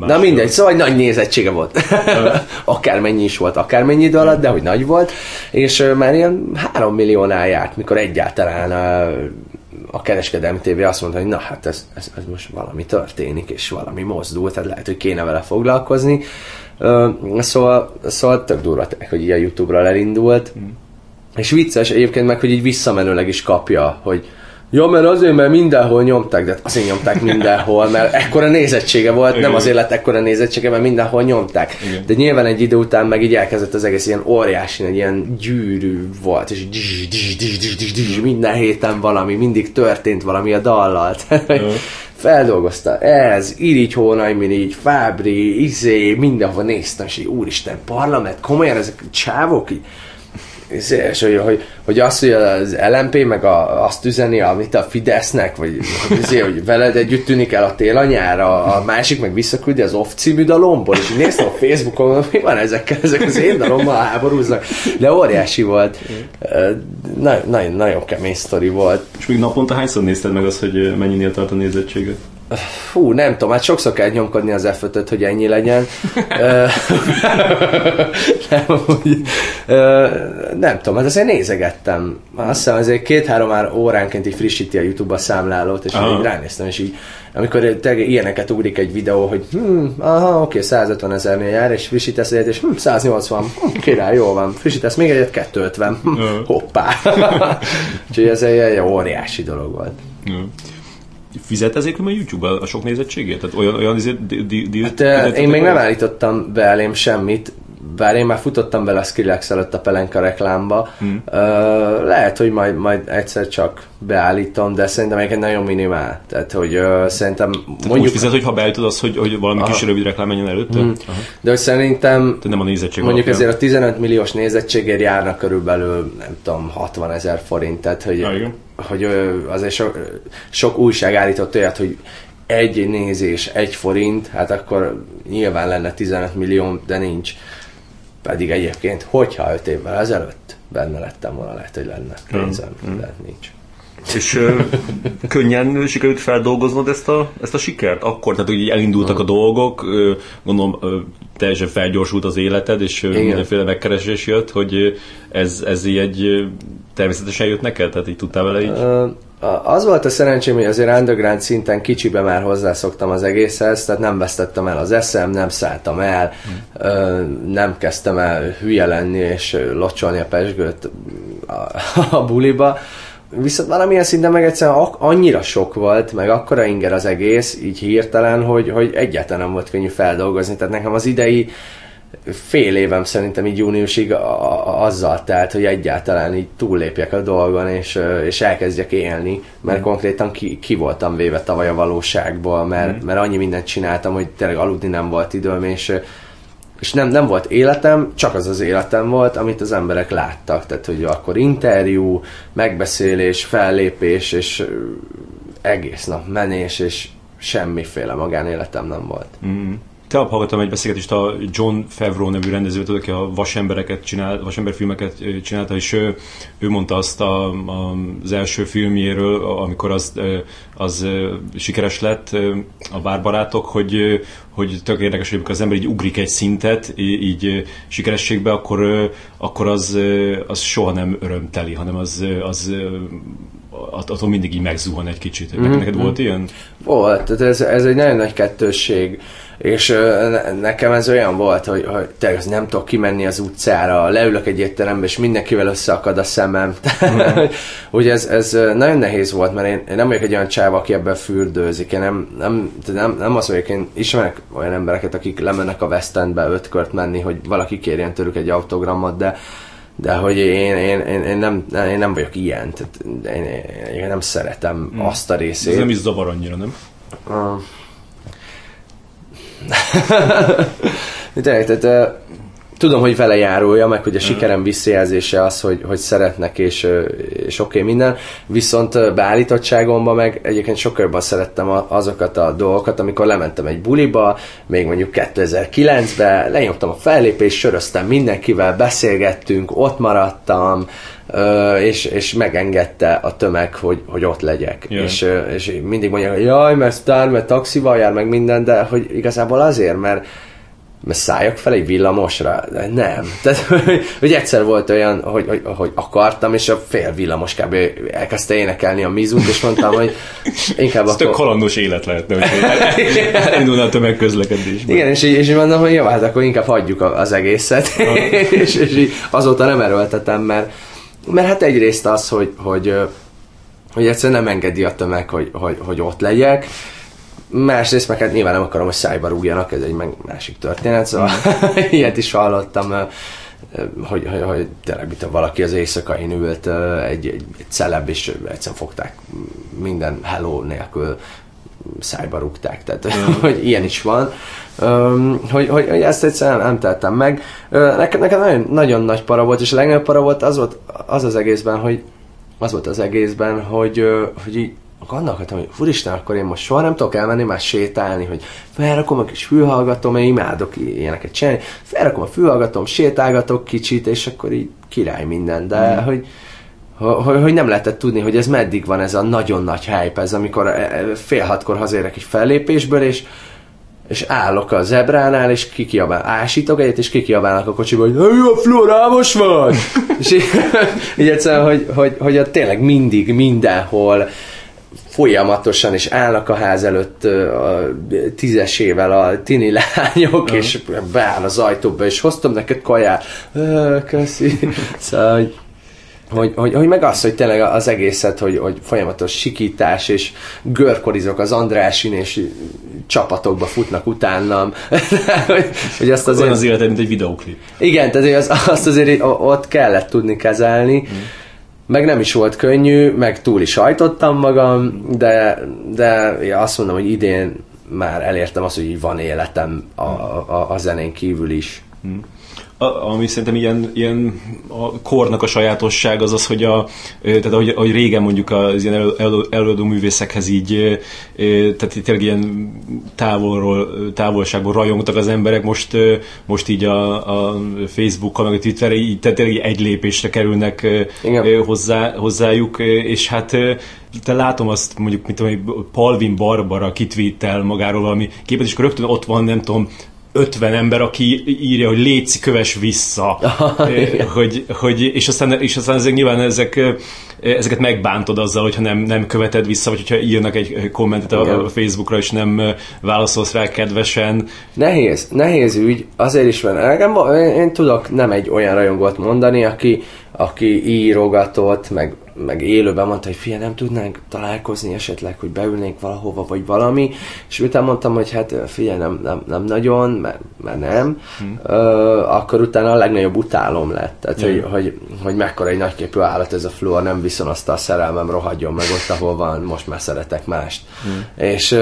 Na mindegy, szóval nagy nézettsége volt. [laughs] akármennyi is volt, akármennyi idő alatt, de hogy nagy volt, és már ilyen három milliónál járt, mikor egyáltalán a kereskedelmi tévé azt mondta, hogy na hát ez, ez, ez most valami történik, és valami mozdul, tehát lehet, hogy kéne vele foglalkozni. Uh, szóval, szóval tök durva, hogy így a Youtube-ra elindult. Mm. És vicces egyébként meg, hogy így visszamenőleg is kapja, hogy Ja, mert azért, mert mindenhol nyomták, de azért nyomták [laughs] mindenhol, mert ekkora nézettsége volt, Igen. nem azért lett ekkora nézettsége, mert mindenhol nyomták. Igen. De nyilván egy idő után meg így elkezdett az egész ilyen óriási, egy ilyen gyűrű volt, és dzs, dzs, dzs, dzs, dzs, dzs, minden héten valami, mindig történt valami a dallal. [laughs] Feldolgozta ez, Irigy Hónajmin, így Fábri, Izé, mindenhol néztem, és így, úristen, parlament, komolyan ezek csávok így és hogy, hogy, hogy az, hogy az LMP meg a, azt üzeni, amit a Fidesznek, vagy azért, hogy veled együtt tűnik el a télanyár, a, a másik meg visszaküldi az off című dalomból, és néztem a Facebookon, mi van ezekkel, ezek az én dalommal háborúznak, de óriási volt. Na, nagyon, nagyon kemény sztori volt. És még naponta hányszor nézted meg azt, hogy mennyinél tart a nézettséget? Fú, nem tudom, hát sokszor kell nyomkodni az f hogy ennyi legyen. [laughs] nem, hogy, nem tudom, hát azért nézegettem. Azt hiszem, azért két-három már óránként így frissíti a YouTube a számlálót, és így ránéztem, és így amikor te, ilyeneket ugrik egy videó, hogy hm, aha, oké, 150 ezernél jár, és frissítesz egyet, és hm, 180, hm, király, jó van, frissítesz még egyet, 250, hm, hoppá. [laughs] Úgyhogy ez egy, egy óriási dolog volt fizet ezért a YouTube a sok nézettségét? Tehát olyan, olyan di, di, di, hát, én még nem állítottam be elém semmit, bár én már futottam bele a Skrillex előtt a Pelenka reklámba, hmm. uh, lehet, hogy majd, majd egyszer csak beállítom, de szerintem egy nagyon minimál. Tehát, hogy uh, szerintem Tehát mondjuk... Úgy fizet, hogy ha beállítod azt, hogy, hogy valami Aha. kis rövid reklám menjen előtte? Hmm. De hogy szerintem Te nem a nézettség mondjuk alapján. ezért a 15 milliós nézettségért járnak körülbelül, nem tudom, 60 ezer forint, tehát hogy, ah, hogy azért sok, sok újság állított olyat, hogy egy nézés, egy forint, hát akkor nyilván lenne 15 millió, de nincs. Pedig egyébként, hogyha 5 évvel ezelőtt benne lettem volna, lehet, hogy lenne pénzem, mm. de nincs. És ö, [laughs] könnyen sikerült feldolgoznod ezt a, ezt a sikert? Akkor, tehát hogy elindultak mm. a dolgok, ö, gondolom ö, teljesen felgyorsult az életed, és ö, mindenféle megkeresés jött, hogy ez, ez így egy természetesen jött neked? Tehát így tudtál vele így? Az volt a szerencsém, hogy azért underground szinten kicsibe már hozzászoktam az egészhez, tehát nem vesztettem el az eszem, nem szálltam el, hmm. nem kezdtem el hülye lenni és locsolni a pesgőt a, a buliba. Viszont valamilyen szinten meg egyszerűen annyira sok volt, meg akkora inger az egész, így hirtelen, hogy, hogy egyáltalán nem volt könnyű feldolgozni. Tehát nekem az idei fél évem szerintem így júniusig azzal telt, hogy egyáltalán így túllépjek a dolgon, és, és elkezdjek élni, mert mm. konkrétan ki, ki voltam véve tavaly a valóságból, mert, mm. mert annyi mindent csináltam, hogy tényleg aludni nem volt időm, és, és nem, nem volt életem, csak az az életem volt, amit az emberek láttak. Tehát, hogy akkor interjú, megbeszélés, fellépés, és egész nap menés, és semmiféle magánéletem nem volt. Mm tegnap hallgattam egy beszélgetést a John Favreau nevű rendezőt, aki a vasembereket csinál, vasemberfilmeket csinálta, és ő, ő mondta azt a, a, az első filmjéről, amikor az, az sikeres lett, a Bárbarátok, hogy, hogy tök érdekes, hogy amikor az ember így ugrik egy szintet, így sikerességbe, akkor, akkor az, az soha nem örömteli, hanem az, az attól mindig így megzuhan egy kicsit. Mm-hmm. Neked volt ilyen? Volt, tehát ez, ez egy nagyon nagy kettősség és nekem ez olyan volt, hogy, hogy tényleg nem tudok kimenni az utcára, leülök egy étterembe, és mindenkivel összeakad a szemem. [laughs] Mm. hogy ez, ez nagyon nehéz volt, mert én, én nem vagyok egy olyan csáv, aki ebben fürdőzik. Én nem, nem, nem, nem azt mondjuk, én ismerek olyan embereket, akik lemennek a West Endbe öt kört menni, hogy valaki kérjen tőlük egy autogramot, de de hogy én, én, én, én, nem, én nem vagyok ilyen, tehát én, én nem szeretem mm. azt a részét. Ez nem is zavar annyira, nem? Uh, [laughs] Tényleg, tehát tudom, hogy vele járója, meg hogy a sikerem visszajelzése az, hogy, hogy szeretnek, és, és oké okay, minden, viszont beállítottságomban meg egyébként sokkal jobban szerettem azokat a dolgokat, amikor lementem egy buliba, még mondjuk 2009-ben, lenyomtam a fellépést, söröztem mindenkivel, beszélgettünk, ott maradtam, és, és megengedte a tömeg, hogy, hogy ott legyek. És, és mindig mondják, hogy jaj, mert sztár, mert taxival jár, meg minden, de hogy igazából azért, mert szálljak fel egy villamosra? De nem. Tehát, hogy, hogy egyszer volt olyan, hogy, hogy, hogy akartam, és a fél villamos kb. elkezdte énekelni a mizut, és mondtam, hogy inkább Ez akkor... tök kalandos élet lehetne, hogy [laughs] elindulna a tömegközlekedés. Igen, és, és mondom, hogy jó, hát akkor inkább hagyjuk az egészet, [laughs] és, és azóta nem erőltetem, mert, mert hát egyrészt az, hogy, hogy, hogy egyszerűen nem engedi a tömeg, hogy, hogy, hogy ott legyek, Másrészt meg hát nyilván nem akarom, hogy szájba rúgjanak, ez egy másik történet, szóval mm. [laughs] ilyet is hallottam, hogy, hogy, hogy tényleg mit valaki az éjszakain ült egy, egy, egy celeb, és egyszerűen fogták minden hello nélkül szájba rúgták, tehát mm. [laughs] hogy ilyen is van. Um, hogy, hogy, hogy ezt egyszerűen nem tettem meg. Nekem, nekem nagyon, nagyon nagy para volt, és a legnagyobb para volt az, volt az az egészben, hogy az volt az egészben, hogy, hogy így gondolkodtam, hogy úristen, akkor én most soha nem tudok elmenni már sétálni, hogy felrakom a kis fülhallgatom, én imádok ilyeneket csinálni, felrakom a fülhallgatom, sétálgatok kicsit, és akkor így király minden, de mm. hogy, hogy, hogy nem lehetett tudni, hogy ez meddig van ez a nagyon nagy hype, ez amikor e, e, fél hatkor hazérek egy fellépésből, és és állok a zebránál, és kikiabál, ásítok egyet, és kikiabálnak a kocsiba, hogy jó, a florámos vagy! [laughs] és így, [laughs] így egyszerűen, hogy, hogy, hogy, hogy tényleg mindig, mindenhol folyamatosan, és állnak a ház előtt a tízesével a tini lányok, uh-huh. és beáll az ajtóba, és hoztam neked kaját. Köszi. [laughs] Szóval, hogy, hogy, hogy, hogy meg az, hogy tényleg az egészet, hogy, hogy folyamatos sikítás, és görkorizok az Andrásin, és csapatokba futnak utánam. [laughs] hogy, hogy azt azért... Olyan az életed, mint egy videóklip. Igen, tehát az, azt azért ott kellett tudni kezelni. Mm meg nem is volt könnyű, meg túl is hajtottam magam, de, de azt mondom, hogy idén már elértem azt, hogy van életem a, a, a zenén kívül is. Hmm ami szerintem ilyen, ilyen a kornak a sajátosság az az, hogy, a, tehát ahogy, ahogy régen mondjuk az ilyen elő, előadó művészekhez így, tehát tényleg ilyen távolról, távolságból rajongtak az emberek, most, most így a, a Facebookkal, meg a Twitterre így, tehát tényleg egy lépésre kerülnek Igen. hozzá, hozzájuk, és hát te látom azt mondjuk, mint tudom, Palvin Barbara kitvítel magáról valami képet, és akkor rögtön ott van, nem tudom, 50 ember, aki írja, hogy léci köves vissza. [laughs] hogy, hogy, és, aztán, és aztán ezek nyilván ezek, ezeket megbántod azzal, hogyha nem, nem követed vissza, vagy hogyha írnak egy kommentet a, a Facebookra, és nem válaszolsz rá kedvesen. Nehéz, nehéz ügy, azért is van. Én, én tudok nem egy olyan rajongót mondani, aki, aki írogatott, meg meg élőben mondta, hogy fia, nem tudnánk találkozni esetleg, hogy beülnénk valahova, vagy valami, és utána mondtam, hogy hát fia, nem, nem, nem nagyon, mert, mert nem, hmm. uh, akkor utána a legnagyobb utálom lett, tehát hmm. hogy, hogy, hogy mekkora egy nagyképű állat ez a fluor, nem viszon azt a szerelmem, rohadjon meg ott, ahol van, most már szeretek mást. Hmm. És,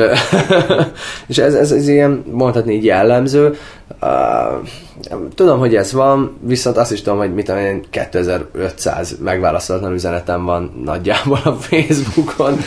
[laughs] és ez, ez, ez ilyen, mondhatni így jellemző, Uh, tudom, hogy ez van, viszont azt is tudom, hogy mit én 2500 megválaszolatlan üzenetem van nagyjából a Facebookon,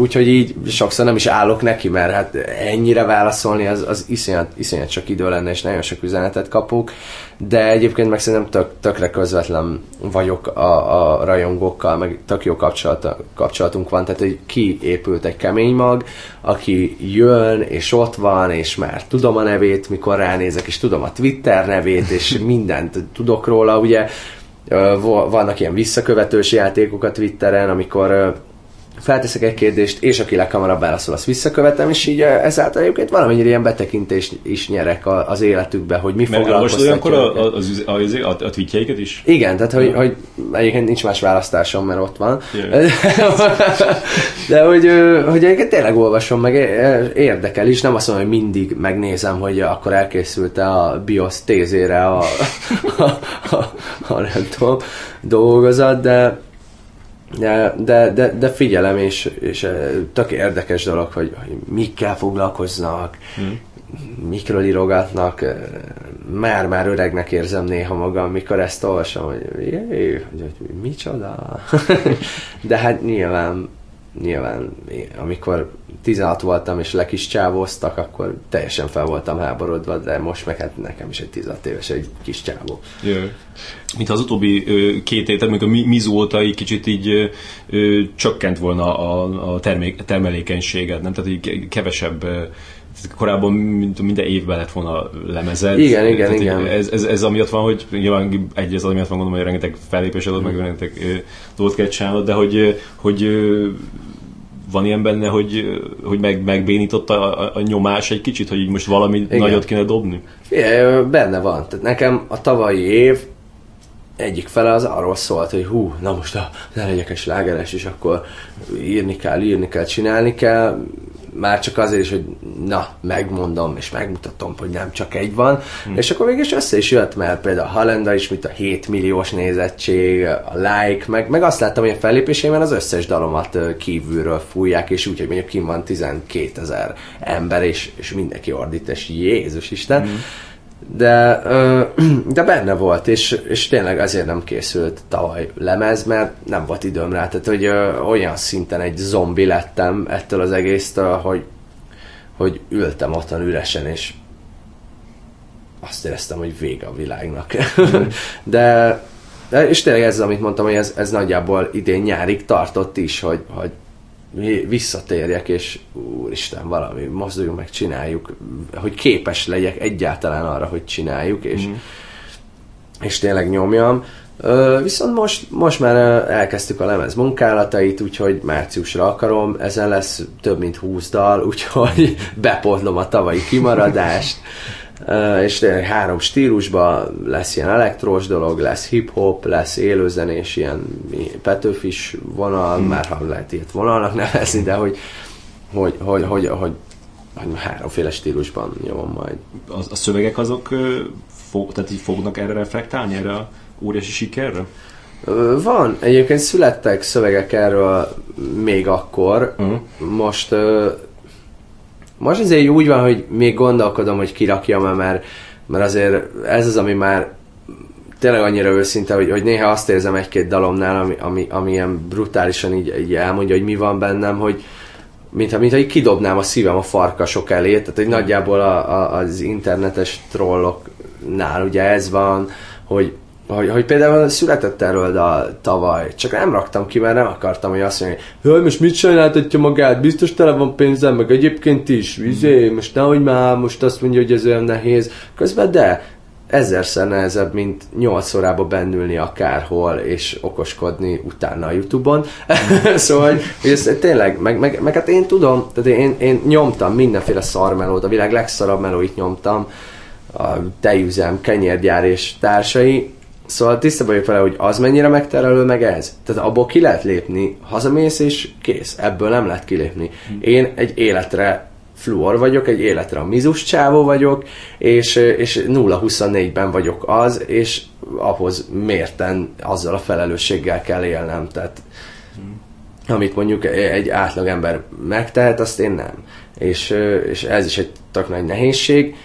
úgyhogy így sokszor nem is állok neki, mert hát ennyire válaszolni az, az iszonyat, iszonyat sok idő lenne, és nagyon sok üzenetet kapok, de egyébként meg szerintem tök, tökre közvetlen vagyok a, a rajongókkal, meg tök jó kapcsolat, kapcsolatunk van, tehát hogy kiépült egy kemény mag, aki jön, és ott van, és már tudom a nevét, mikor ránézek, és tudom a Twitter nevét, és [laughs] mindent tudok róla, ugye. Vannak ilyen visszakövetős játékok a Twitteren, amikor felteszek egy kérdést, és aki leghamarabb válaszol, azt visszakövetem, és így eh, ezáltal egyébként valamennyire ilyen betekintést is nyerek az életükbe, hogy mi Mert foglalkoztatja olyankor a, az, az, a, a tweetjeiket is? Igen, tehát hogy, hogy egyébként nincs más választásom, mert ott van. Yeah. [laughs] De hogy, hogy egyébként tényleg olvasom, meg érdekel is, nem azt mondom, hogy mindig megnézem, hogy akkor elkészült-e a BIOS tézére a, [laughs] a, a, a, a nem tudom, dolgozat, de de, de, de, de figyelem, és, és tök érdekes dolog, hogy, hogy mikkel foglalkoznak, hmm. mikről írogatnak, már-már öregnek érzem néha magam, mikor ezt olvasom, hogy jé, hogy micsoda. [laughs] De hát nyilván, nyilván, amikor 16 voltam és le kis csávoztak, akkor teljesen fel voltam háborodva, de most meg hát nekem is egy 16 éves egy kis csávó. Yeah. Mint az utóbbi ö, két év, még a Mizu óta egy kicsit így ö, csökkent volna a, a termék, termelékenységed, nem? Tehát így kevesebb korábban mint minden évben lett volna lemezed. Igen, igen, Tehát igen. Ez, ez, ez amiatt van, hogy nyilván egy az amiatt van gondolom, hogy rengeteg fellépés adott, meg rengeteg dolgot kell csinálnod, de hogy, hogy van ilyen benne, hogy, hogy meg, megbénította a, a, nyomás egy kicsit, hogy így most valami Igen. nagyot kéne dobni? Igen, benne van. Tehát nekem a tavalyi év egyik fele az arról szólt, hogy hú, na most a, ne legyek egy slágeres, és akkor írni kell, írni kell, csinálni kell már csak azért is, hogy na, megmondom, és megmutatom, hogy nem csak egy van, hmm. és akkor végig is össze is jött, mert például a Halenda is, mint a 7 milliós nézettség, a like, meg, meg azt láttam, hogy a fellépésében az összes dalomat kívülről fújják, és úgy, hogy mondjuk kim van 12 ezer ember, és, és mindenki ordít, és Jézus Isten. Hmm de, [clears throat] de benne volt, és, és tényleg azért nem készült tavaly lemez, mert nem volt időm rá, tehát hogy olyan szinten egy zombi lettem ettől az egésztől, hogy, hogy ültem ottan üresen, és azt éreztem, hogy vége a világnak. [laughs] de, de, és tényleg ez, amit mondtam, hogy ez, ez nagyjából idén nyárig tartott is, hogy, hogy visszatérjek, és úristen, valami, mozduljunk meg, csináljuk, hogy képes legyek egyáltalán arra, hogy csináljuk, és, mm. és tényleg nyomjam. Viszont most, most már elkezdtük a lemez munkálatait, úgyhogy márciusra akarom, ezen lesz több mint 20 dal, úgyhogy [laughs] bepótlom a tavalyi kimaradást. [laughs] és három stílusban lesz ilyen elektrós dolog, lesz hip-hop, lesz élőzenés, ilyen petőfis vonal, hmm. már ha lehet ilyet vonalnak nevezni, de hogy, hogy, hogy, hogy, hogy, hogy háromféle stílusban nyomom majd. A, a szövegek azok fog, tehát így fognak erre reflektálni, erre a óriási sikerre? Van, egyébként születtek szövegek erről még akkor, uh-huh. most most azért úgy van, hogy még gondolkodom, hogy kirakjam-e, mert, mert azért ez az, ami már tényleg annyira őszinte, hogy, hogy néha azt érzem egy-két dalomnál, ami, ami, ami ilyen brutálisan így, így elmondja, hogy mi van bennem, hogy mintha, mintha így kidobnám a szívem a farkasok elé, tehát hogy nagyjából a, a, az internetes trolloknál ugye ez van, hogy hogy, hogy például született erről a tavaly, csak nem raktam ki, mert nem akartam, hogy azt mondja, hogy most mit sajnáltatja magát, biztos tele van pénzem, meg egyébként is, vizé, most nehogy már, most azt mondja, hogy ez olyan nehéz. Közben de, ezerszer nehezebb, mint nyolc órába bennülni akárhol, és okoskodni utána a Youtube-on. [laughs] szóval, hogy ez tényleg, meg, meg, meg, hát én tudom, tehát én, én nyomtam mindenféle szarmelót, a világ legszarabb melóit nyomtam, a tejüzem, kenyérgyár és társai, Szóval tisztában vagyok vele, hogy az mennyire megterelő, meg ez. Tehát abból ki lehet lépni, hazamész és kész. Ebből nem lehet kilépni. Én egy életre fluor vagyok, egy életre a mizus csávó vagyok, és, és 0-24-ben vagyok az, és ahhoz mérten azzal a felelősséggel kell élnem. Tehát amit mondjuk egy átlag ember megtehet, azt én nem. És, és ez is egy tök nagy nehézség.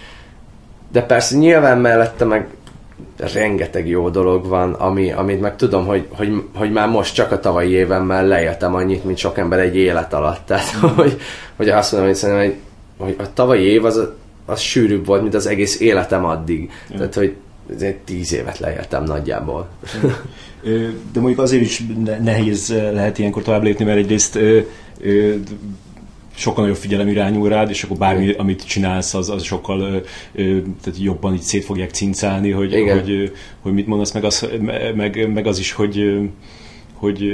De persze nyilván mellette meg rengeteg jó dolog van, ami, amit meg tudom, hogy, hogy, hogy már most csak a tavalyi évemmel leéltem annyit, mint sok ember egy élet alatt. [laughs] Tehát, mm. hogy, hogy azt mondom, hogy szerintem, hogy, hogy a tavalyi év az, az sűrűbb volt, mint az egész életem addig. Mm. Tehát, hogy tíz évet leéltem nagyjából. De mondjuk azért is nehéz lehet ilyenkor tovább lépni, mert egyrészt sokkal nagyobb figyelem irányul rád, és akkor bármi, Igen. amit csinálsz, az, az sokkal ö, tehát jobban így szét fogják cincálni, hogy, hogy, hogy mit mondasz, meg az, meg, meg az is, hogy hogy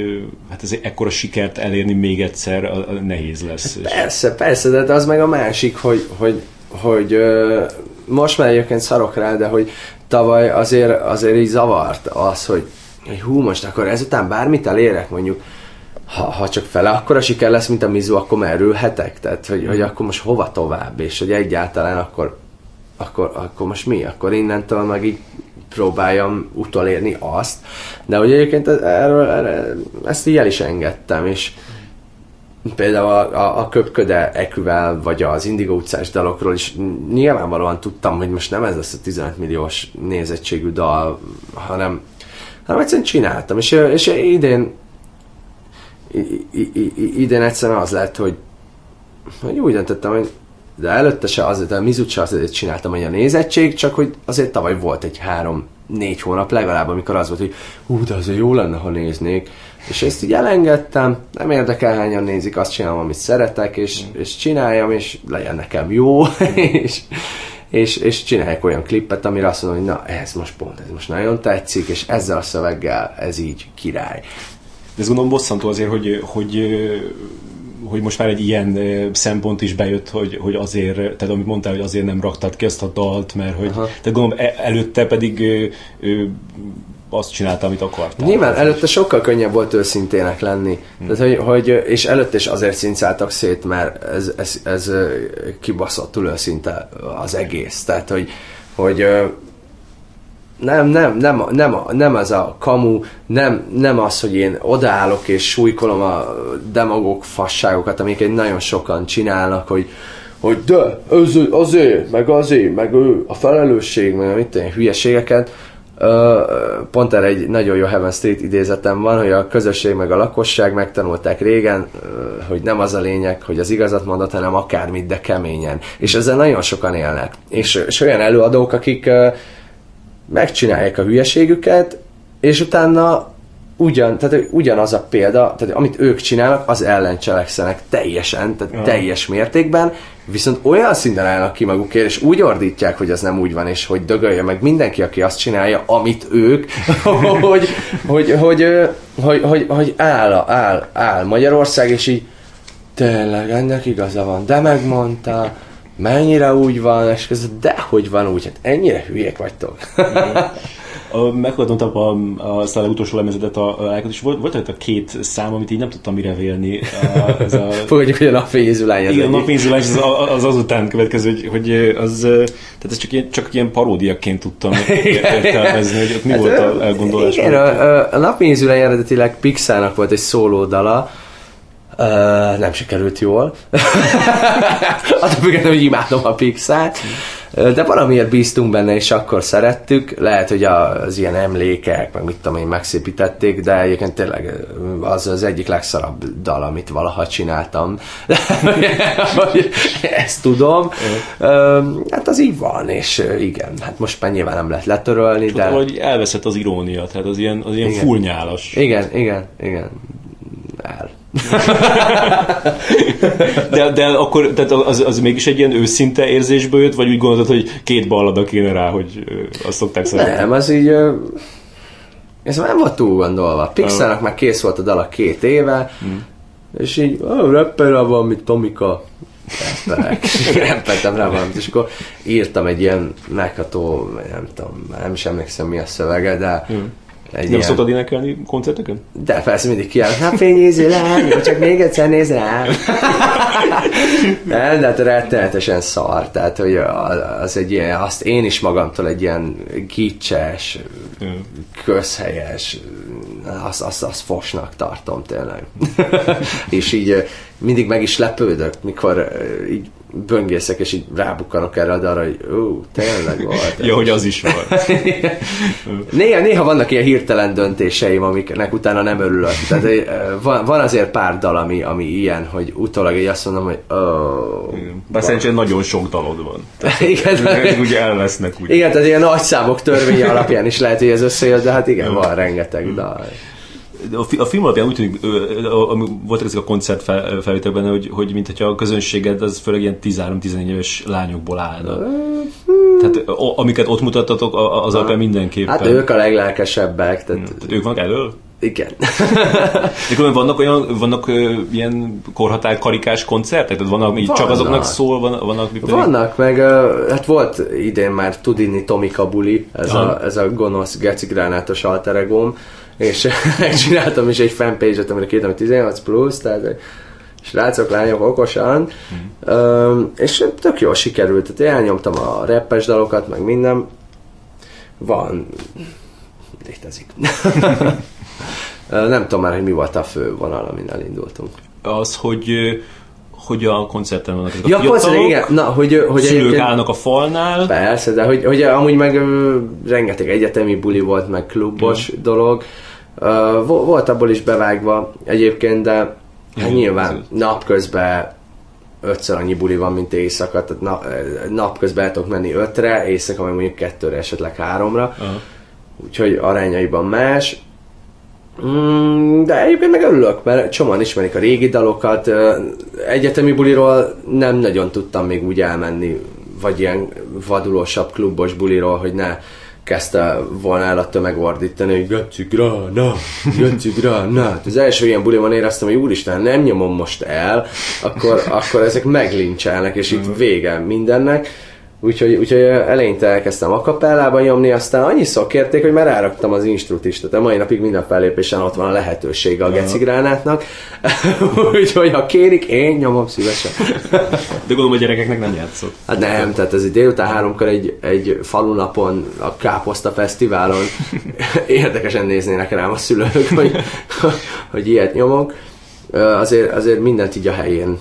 hát ez ekkora sikert elérni még egyszer a, a nehéz lesz. Persze, persze, de az meg a másik, hogy, hogy, hogy ö, most már egyébként szarok rá, de hogy tavaly azért, azért így zavart az, hogy, hogy hú, most akkor ezután bármit elérek, mondjuk ha, ha csak fele akkor a siker lesz, mint a Mizu, akkor merülhetek? Tehát, hogy, hogy akkor most hova tovább, és hogy egyáltalán akkor, akkor, akkor most mi? Akkor innentől meg így próbáljam utolérni azt. De hogy egyébként erről, erről ezt így el is engedtem, és például a, a, a Köpköde Eküvel, vagy az Indigo utcás dalokról is nyilvánvalóan tudtam, hogy most nem ez lesz a 15 milliós nézettségű dal, hanem, hanem egyszerűen csináltam. És, és idén idén egyszerűen az lett, hogy, hogy úgy döntöttem, hogy de előtte se azért, a Mizut se azért csináltam, hogy a nézettség, csak hogy azért tavaly volt egy három négy hónap legalább, amikor az volt, hogy hú, de azért jó lenne, ha néznék. És ezt így elengedtem, nem érdekel hányan nézik, azt csinálom, amit szeretek, és, mm. és csináljam, és legyen nekem jó, [laughs] és, és, és csináljak olyan klippet, amire azt mondom, hogy na, ez most pont, ez most nagyon tetszik, és ezzel a szöveggel ez így király. De ez gondolom bosszantó azért, hogy, hogy hogy most már egy ilyen szempont is bejött, hogy, hogy azért, tehát amit mondtál, hogy azért nem raktad ki ezt a dalt, mert hogy, Aha. tehát gondolom e, előtte pedig ö, ö, azt csinálta, amit akartál. Nyilván, előtte sokkal könnyebb volt őszintének lenni. Hmm. Tehát, hogy, hogy, és előtte is azért cincáltak szét, mert ez, ez, ez kibaszottul őszinte az egész. Tehát, hogy, hogy nem, nem, nem, nem, nem ez a kamu, nem, nem az, hogy én odaállok és súlykolom a demagóg fasságokat, amiket nagyon sokan csinálnak, hogy, hogy de, ez azért, meg azért, meg ő, a felelősség, meg mit tudom, hülyeségeket. Pont erre egy nagyon jó Heaven Street idézetem van, hogy a közösség meg a lakosság megtanulták régen, hogy nem az a lényeg, hogy az igazat mondott, hanem akármit, de keményen. És ezzel nagyon sokan élnek. És, és olyan előadók, akik megcsinálják a hülyeségüket, és utána ugyan, tehát ugyanaz a példa, tehát amit ők csinálnak, az ellen cselekszenek teljesen, tehát ja. teljes mértékben, viszont olyan szinten állnak ki magukért, és úgy ordítják, hogy az nem úgy van, és hogy dögölje meg mindenki, aki azt csinálja, amit ők, [laughs] hogy, hogy, hogy, hogy, hogy, hogy, hogy áll, áll, áll Magyarország, és így tényleg ennek igaza van, de megmondta, mennyire úgy van, és közben, de hogy van úgy, hát ennyire hülyék vagytok. [laughs] Meghallgattam a, a, a utolsó lemezetet a, a és volt, volt a két szám, amit így nem tudtam mire vélni. A, ez a... [laughs] Fogadjuk, hogy a napfényzülány az Igen, a napfényzülány az, az azután következő, hogy, hogy az, tehát ez csak ilyen, csak ilyen paródiaként tudtam [laughs] értelmezni, hogy ott mi hát, volt a elgondolás. Igen, a, a, a napfényzülány eredetileg Pixának volt egy szólódala, Uh, nem sikerült jól. [laughs] Attól függetlenül, hogy imádom a Pixát. De valamiért bíztunk benne, és akkor szerettük. Lehet, hogy az ilyen emlékek, meg mit tudom én, megszépítették, de egyébként tényleg az az egyik legszarabb dal, amit valaha csináltam. [laughs] Ezt tudom. Hát az így van, és igen, hát most már nyilván nem lehet letörölni, Tudom, de... hogy elveszett az irónia, tehát az ilyen, az ilyen igen. fullnyálas. Igen, igen, igen. El. [laughs] de, de akkor tehát az, az mégis egy ilyen őszinte érzésből jött, vagy úgy gondolod, hogy két ballada kéne rá, hogy azt szokták szeretni? Nem, az így... Ez nem volt túl gondolva. Pixarnak már kész volt a dala két éve, hmm. és így, oh, rapper van, mint Tomika. Rappeltem [laughs] rá valamit, és akkor írtam egy ilyen megható, nem tudom, nem is emlékszem mi a szövege, de hmm egy nem ilyen... szoktad énekelni koncerteken? De persze mindig kiállok, hát fényéző lány, csak még egyszer néz rám. nem, de hát rettenetesen szar, tehát hogy az egy ilyen, azt én is magamtól egy ilyen gicses, közhelyes, azt, azt, azt fosnak tartom tényleg. [laughs] és így mindig meg is lepődök, mikor így böngészek, és így rábukkanok erre a dalra, hogy ó, tényleg volt. ja, hogy az is volt. [laughs] néha, néha vannak ilyen hirtelen döntéseim, amiknek utána nem örülök. Tehát van, van azért pár dal, ami, ami ilyen, hogy utólag így azt mondom, hogy ó. Bár szerintem nagyon sok dalod van. Tehát, [laughs] igen. Tehát, úgy elvesznek. Úgy. Igen, tehát ilyen nagy számok törvénye alapján is lehet, hogy ez összejön, de hát igen, van rengeteg dal a film alapján úgy tűnik, voltak ezek a koncert felvételben, hogy, hogy mint hogyha a közönséged az főleg ilyen 13-14 éves lányokból állna. Tehát amiket ott mutattatok, az alapján mindenképpen. Hát ők a leglelkesebbek. Tehát... tehát ők vannak elől? Igen. [laughs] De vannak olyan, vannak ö, ilyen korhatár karikás koncertek? Tehát vannak, vannak. csak azoknak szól, van, vannak pedig... Vannak, meg hát volt idén már Tudini Tomika Buli, ez, a, ez a gonosz gecigránátos alteregóm, és [laughs] megcsináltam is egy fanpage-et, amire kértem, 18 plusz, tehát srácok, lányok okosan, mm. um, és tök jól sikerült, tehát elnyomtam a rappes dalokat, meg minden, van, létezik. [laughs] Nem tudom már, hogy mi volt a fő vonal, amin elindultunk. az, hogy hogy a koncerten vannak ezek Ja, a persze, fiatalok, igen. Na, hogy, hogy szülők egyébként- állnak a falnál, Persze, de hogy, hogy amúgy meg rengeteg egyetemi buli volt, meg klubos dolog. Volt abból is bevágva egyébként, de hát nyilván napközben ötször annyi buli van, mint éjszaka, tehát na, napközben el tudok menni ötre, éjszaka meg mondjuk kettőre, esetleg háromra, Aha. úgyhogy arányaiban más. Mm, de egyébként meg örülök, mert csomóan ismerik a régi dalokat. Egyetemi buliról nem nagyon tudtam még úgy elmenni, vagy ilyen vadulósabb klubos buliról, hogy ne kezdte volna el a tömeg ordítani, hogy Göci Grana, Göci Grana. Hát Az első ilyen buliban éreztem, hogy úristen, nem nyomom most el, akkor, akkor ezek meglincselnek, és itt vége mindennek. Úgyhogy, úgyhogy eleinte elkezdtem a kapellában nyomni, aztán annyiszor kérték, hogy már ráraktam az instrut is, tehát a mai napig minden fellépésen ott van a lehetősége a gecigránátnak, [laughs] úgyhogy ha kérik, én nyomom szívesen. [laughs] de gondolom a gyerekeknek nem játszott. Hát nem, tehát ez egy délután háromkor egy, egy falunapon, a Káposzta Fesztiválon [laughs] érdekesen néznének rám a szülők, hogy, hogy ilyet nyomok. Azért, azért mindent így a helyén.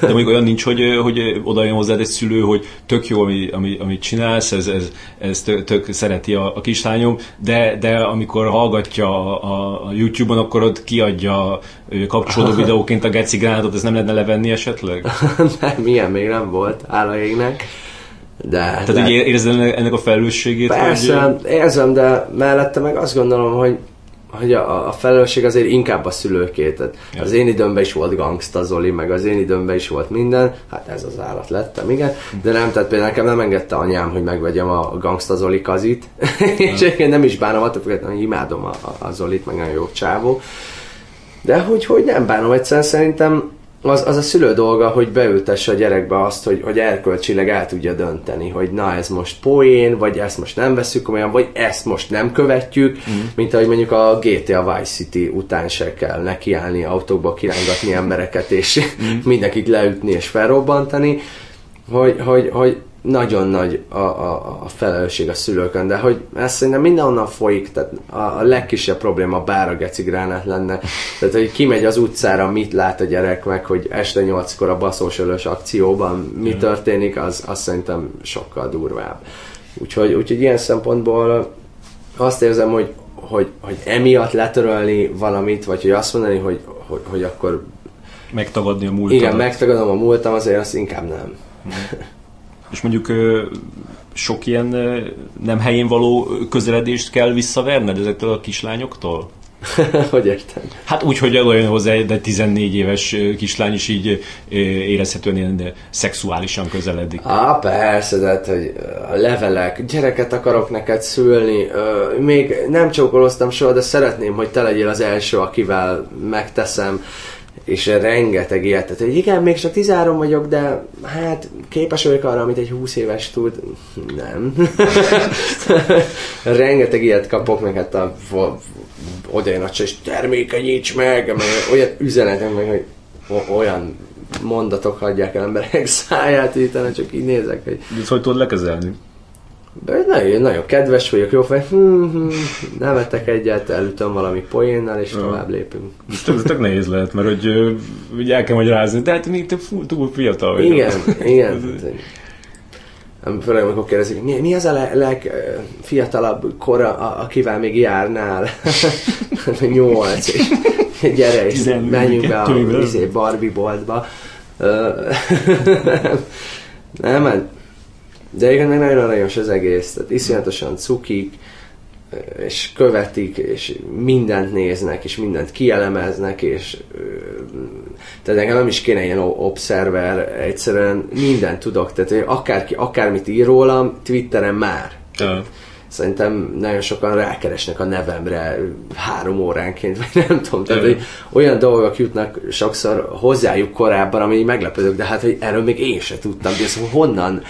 De mondjuk olyan nincs, hogy, hogy oda jön hozzád egy szülő, hogy tök jó, ami, ami, amit csinálsz, ez, ez, ez tök, tök szereti a, a kislányom, de, de amikor hallgatja a, a YouTube-on, akkor ott kiadja kapcsolódó [laughs] videóként a geci gránátot, ez nem lehetne levenni esetleg? [laughs] nem, ilyen még nem volt, hála égnek. De, Tehát, de hogy érzed ennek ennek a felelősségét? persze, Hogy, érzem, de mellette meg azt gondolom, hogy hogy a, a felelősség azért inkább a szülőké. Tehát Ja. Az én időmben is volt gangsta Zoli, meg az én időmben is volt minden. Hát ez az állat lettem, igen. De nem, tehát például nekem nem engedte anyám, hogy megvegyem a gangsta Zoli kazit. [laughs] És egyébként nem is bánom, attól függetlenül, hogy imádom a, a Zolit, meg nagyon jó csávó. De hogy, hogy nem bánom, egyszerűen szerintem az, az a szülő dolga, hogy beültesse a gyerekbe azt, hogy, hogy erkölcsileg el tudja dönteni, hogy na ez most poén, vagy ezt most nem veszük komolyan, vagy ezt most nem követjük, mm. mint ahogy mondjuk a GTA Vice City után se kell nekiállni, autókba kirángatni embereket, és mm. [laughs] mindenkit leütni és felrobbantani, hogy, hogy, hogy nagyon nagy a, a, a felelősség a szülőkön, de hogy ez szerintem mindenhonnan folyik, tehát a, a legkisebb probléma bár a gecigránát lenne, tehát hogy kimegy az utcára, mit lát a gyerek meg, hogy este nyolckor a baszósölös akcióban mi történik, az, az szerintem sokkal durvább. Úgyhogy, úgyhogy ilyen szempontból azt érzem, hogy, hogy, hogy emiatt letörölni valamit, vagy hogy azt mondani, hogy, hogy, hogy akkor megtagadni a múltat. igen, megtagadom a múltam, azért azt inkább nem. És mondjuk sok ilyen nem helyén való közeledést kell visszaverned ezektől a kislányoktól? [laughs] hogy értem? Hát úgy, hogy olyan hozzá, de 14 éves kislány is így érezhetően ilyen ö, szexuálisan közeledik. Á, persze, de hát, hogy a levelek, gyereket akarok neked szülni, még nem csókoloztam soha, de szeretném, hogy te legyél az első, akivel megteszem, és rengeteg ilyet, tehát, hogy igen, még csak 13 vagyok, de hát képes vagyok arra, amit egy 20 éves tud. Nem. [laughs] rengeteg ilyet kapok, meg hát a, a oda jön a csaj, és termékenyíts meg, meg olyan üzenetek, meg hogy olyan mondatok hagyják el emberek [laughs] száját, utána csak így nézek, hogy Ezt hogy tudod lekezelni? Nagyon, nagyon kedves vagyok, jó fej, hm, hm, nevetek egyet, elütöm valami poénnal, és tovább lépünk. Ez tök, nehéz lehet, mert hogy, hogy el kell magyarázni, de hát még te full, túl fiatal vagy. Igen, igen. Főleg, amikor kérdezik, mi, mi az a le- legfiatalabb kora, a, akivel még járnál? Nyolc, és gyere, és menjünk be a izé, Barbie boltba. Nem, hát, de igen, nagyon aranyos az egész, tehát iszonyatosan cukik, és követik, és mindent néznek, és mindent kielemeznek, és tehát nekem nem is kéne ilyen observer, egyszerűen mindent tudok, tehát akárki, akármit ír rólam, Twitteren már. Ja. Szerintem nagyon sokan rákeresnek a nevemre három óránként, [laughs] vagy nem tudom. Tehát, hogy olyan dolgok jutnak sokszor hozzájuk korábban, ami meglepődök, de hát, hogy erről még én se tudtam, de ezt honnan,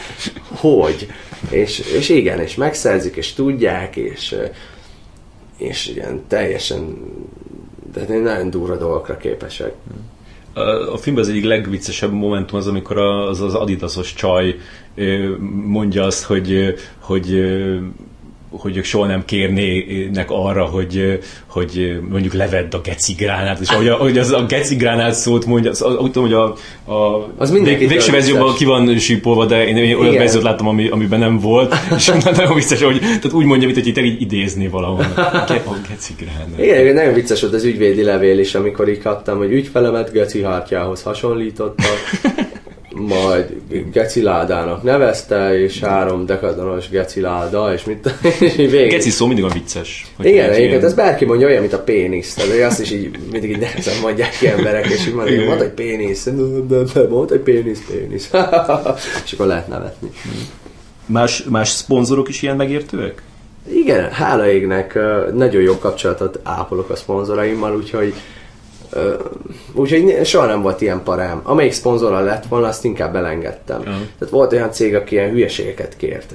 hogy. És, és igen, és megszerzik, és tudják, és, és igen, teljesen, de nagyon durva dolgokra képesek. A, filmben az egyik legviccesebb momentum az, amikor az az adidasos csaj mondja azt, hogy, hogy hogy ők soha nem kérnének arra, hogy, hogy mondjuk levedd a gecigránát, és ahogy, ahogy az a gecigránát szót mondja, az, úgy tudom, hogy a, a Az vég, végső verzióban ki van sípolva, de én, én olyan Igen. verziót láttam, ami, amiben nem volt, és [laughs] nagyon vicces, hogy tehát úgy mondja, mint hogy itt így idézni valahol. A gecigránát. Igen, nagyon vicces volt az ügyvédi levél is, amikor így kaptam, hogy ügyfelemet Geci hártyához hasonlítottak, majd Geci ládának nevezte, és három dekadonos Geci láda, és mit [laughs] és így végig. Geci szó mindig a vicces. Hogy Igen, egy egyébként ilyen- ez bárki mondja olyan, mint a pénisz. Tehát hogy azt is így mindig így nehezen mondják ki emberek, és így mondják, mondd egy pénisz, mondd egy pénisz, pénisz. [laughs] és akkor lehet nevetni. Más, más szponzorok is ilyen megértőek? Igen, hála égnek nagyon jó kapcsolatot ápolok a szponzoraimmal, úgyhogy ö, úgyhogy soha nem volt ilyen parám. Amelyik szponzorra lett volna, azt inkább elengedtem. Aha. Tehát volt olyan cég, aki ilyen hülyeségeket kért,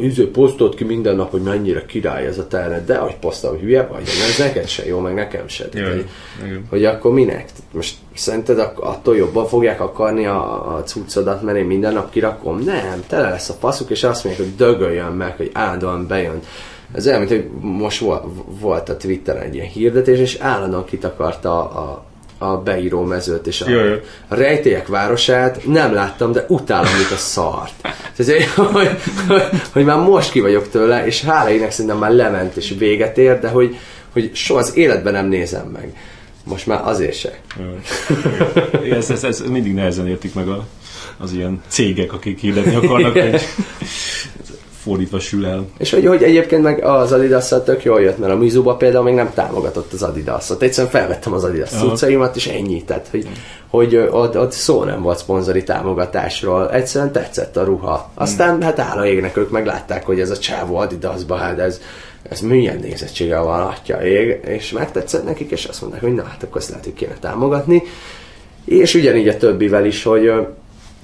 üző posztolt ki minden nap, hogy mennyire király ez a terület, de hogy posztol, hogy hülye vagy, de ez neked se jó, meg nekem se. Tehát, Jaj, hogy, hogy akkor minek? Most szerinted attól jobban fogják akarni a, a cuccodat, mert én minden nap kirakom? Nem, tele lesz a faszuk, és azt mondják, hogy dögöljön meg, hogy állandóan bejön. Ez olyan, mint hogy most volt, a Twitteren egy ilyen hirdetés, és állandóan kitakarta a, a beíró mezőt, és a, Jaj, a rejtélyek városát nem láttam, de utálom, mint a szart. Tehát, hogy, hogy, hogy, már most ki vagyok tőle, és hála ének szerintem már lement és véget ér, de hogy, hogy soha az életben nem nézem meg. Most már azért se. Igen, ez, ez, ez mindig nehezen értik meg a, az ilyen cégek, akik hirdetni akarnak, hogy fordítva sül el. És hogy, hogy egyébként meg az adidas tök jól jött, mert a Mizuba például még nem támogatott az Adidas-ot. Egyszerűen felvettem az Adidas cuccaimat, és ennyi. Tehát, hogy, hogy ott, ott szó nem volt szponzori támogatásról. Egyszerűen tetszett a ruha. Aztán hát áll égnek, ők meglátták, hogy ez a csávó Adidasba, hát ez, ez milyen nézettsége van, atya ég, és megtetszett nekik, és azt mondták, hogy na, hát akkor ezt lehet, hogy kéne támogatni. És ugyanígy a többivel is, hogy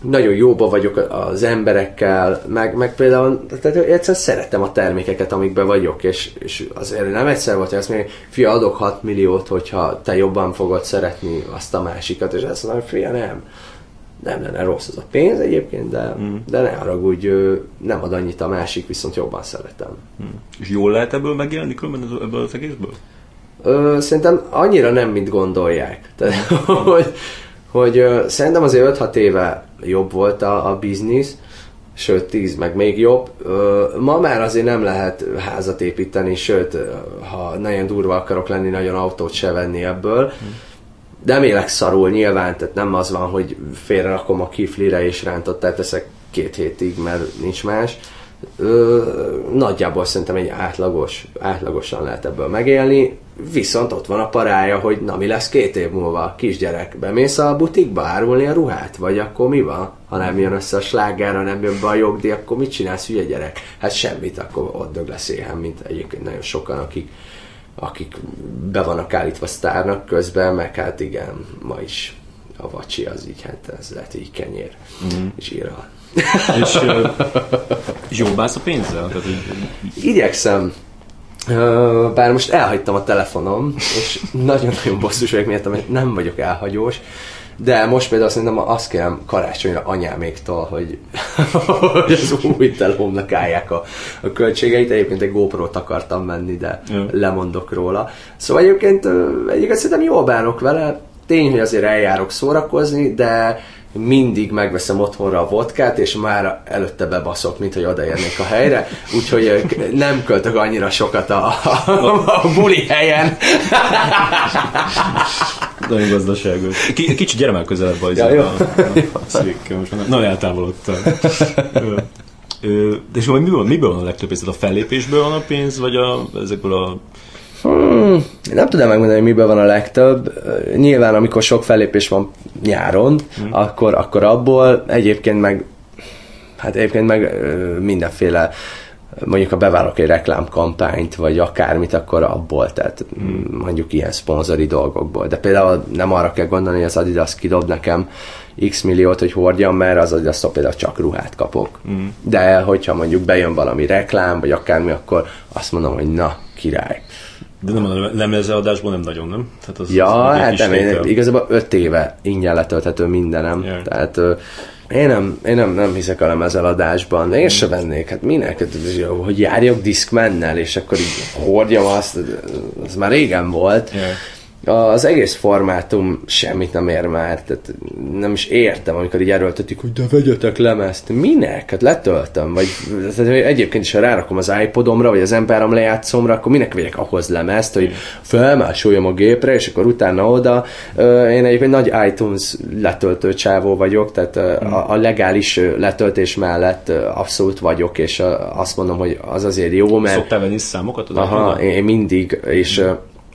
nagyon jóba vagyok az emberekkel, meg, meg például tehát egyszerűen szeretem a termékeket, amikben vagyok, és, és azért nem egyszer volt, hogy azt mondja, fia, adok 6 milliót, hogyha te jobban fogod szeretni azt a másikat, és azt mondom, fia, nem. Nem lenne rossz az a pénz egyébként, de, mm. de ne haragudj, nem ad annyit a másik, viszont jobban szeretem. És jól lehet ebből megélni különben ebből az egészből? Ö, szerintem annyira nem, mint gondolják. Tehát, [laughs] hogy, hogy ö, szerintem azért 5-6 éve jobb volt a, a biznisz, sőt 10 meg még jobb. Ö, ma már azért nem lehet házat építeni, sőt, ha nagyon durva akarok lenni, nagyon autót se venni ebből. De nem szarul nyilván, tehát nem az van, hogy félre rakom a kiflire és rántottát teszek két hétig, mert nincs más. Ö, nagyjából szerintem egy átlagos, átlagosan lehet ebből megélni, viszont ott van a parája, hogy na mi lesz két év múlva, kisgyerek, bemész a butikba árulni a ruhát, vagy akkor mi van? Ha nem jön össze a slágára, nem jön be a jogdíj, akkor mit csinálsz, hülye gyerek? Hát semmit, akkor ott dög lesz éhen, mint egyébként nagyon sokan, akik akik be vannak állítva sztárnak közben, meg hát igen, ma is a vacsi az így, hát ez lehet így kenyér, mm. És, ö, [laughs] és jól bánsz a pénzzel? Tehát, hogy, Igyekszem, bár most elhagytam a telefonom, és nagyon-nagyon bosszus vagyok miatt, mert nem vagyok elhagyós, de most például szerintem azt kérem karácsonyra anyáméktól, hogy, hogy az új telefonnak állják a, a költségeit. Egyébként egy GoPro-t akartam venni, de lemondok róla. Szóval egyébként, egyébként szerintem jól bánok vele. Tény, hogy azért eljárok szórakozni, de mindig megveszem otthonra a vodkát, és már előtte bebaszok, mint hogy odaérnék a helyre, úgyhogy k- nem költök annyira sokat a, a, a buli helyen. Nagyon gazdaságos. Ki, kicsit gyere már közelebb a, Ja, jó. a, a székkel, most nagyon eltávolodtam. De és hogy miből, miből van a legtöbb pénz? A fellépésből van a pénz, vagy a, ezekből a... Hmm, nem tudom megmondani, hogy miből van a legtöbb. Nyilván, amikor sok fellépés van nyáron, hmm. akkor, akkor abból egyébként meg hát egyébként meg mindenféle mondjuk ha bevállalok egy reklámkampányt, vagy akármit, akkor abból, tehát mm. mondjuk ilyen szponzori dolgokból. De például nem arra kell gondolni, hogy az Adidas kidob nekem x milliót, hogy hordjam, mert az adidas például csak ruhát kapok. Mm. De hogyha mondjuk bejön valami reklám, vagy akármi, akkor azt mondom, hogy na, király. De nem a lemezadásból nem nagyon, nem? Tehát az, Ja, az hát nem, én, igazából öt éve ingyen letölthető mindenem. Ja. Tehát ö, Én nem, én nem, nem hiszek a lemezeladásban. Én se vennék. Hát minek? Hát, hogy járjak diszkmennel, és akkor így hordjam azt, az már régen volt. Yeah az egész formátum semmit nem ér már, tehát nem is értem, amikor így erőltetik, hogy de vegyetek lemezt. Minek? Hát letöltöm, vagy tehát egyébként is, ha rárakom az iPodomra, vagy az MP3 lejátszomra, akkor minek vegyek ahhoz lemezt, hogy felmásoljam a gépre, és akkor utána oda. Én egyébként nagy iTunes letöltő csávó vagyok, tehát a, a legális letöltés mellett abszolút vagyok, és azt mondom, hogy az azért jó, mert... Szoktál venni számokat Aha, én mindig, és...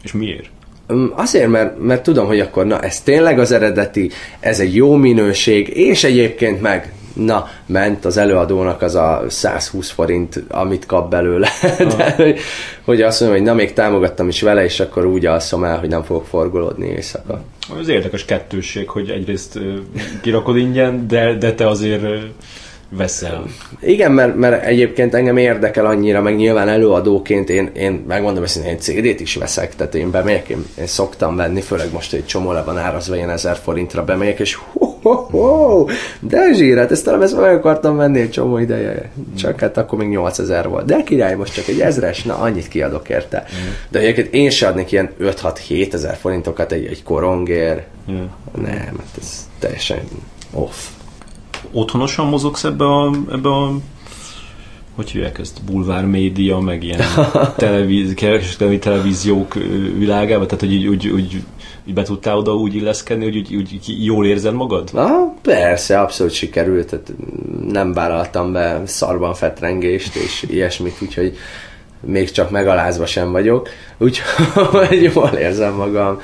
És miért? Azért, mert, mert tudom, hogy akkor na, ez tényleg az eredeti, ez egy jó minőség, és egyébként meg na, ment az előadónak az a 120 forint, amit kap belőle. [laughs] De, hogy, hogy azt mondom, hogy na, még támogattam is vele, és akkor úgy alszom el, hogy nem fogok forgolódni éjszaka. Az érdekes kettősség, hogy egyrészt kirakod ingyen, de, de te azért veszel. Igen, mert, mert egyébként engem érdekel annyira, meg nyilván előadóként én, én megmondom hogy én CD-t is veszek, tehát én bemegyek, én, én szoktam venni, főleg most, egy csomó le van árazva, ilyen ezer forintra bemegyek, és hú, hú, hú, de zsírát, ezt talán ezt meg akartam venni egy csomó ideje, csak hát akkor még 8000 volt. De király, most csak egy ezres, na annyit kiadok érte. Mm. De egyébként én se adnék ilyen 5-6-7 ezer forintokat egy, egy korongér. Nem, hát ez teljesen off otthonosan mozogsz ebbe a, ebbe a hogy hívják ezt, bulvár média, meg ilyen [laughs] televíz, kereskedelmi televíziók világába, tehát hogy úgy, úgy, úgy, úgy be tudtál oda úgy illeszkedni, hogy úgy, úgy jól érzed magad? Na, persze, abszolút sikerült, tehát nem vállaltam be szarban fetrengést és ilyesmit, úgyhogy még csak megalázva sem vagyok, úgyhogy [laughs] jól érzem magam.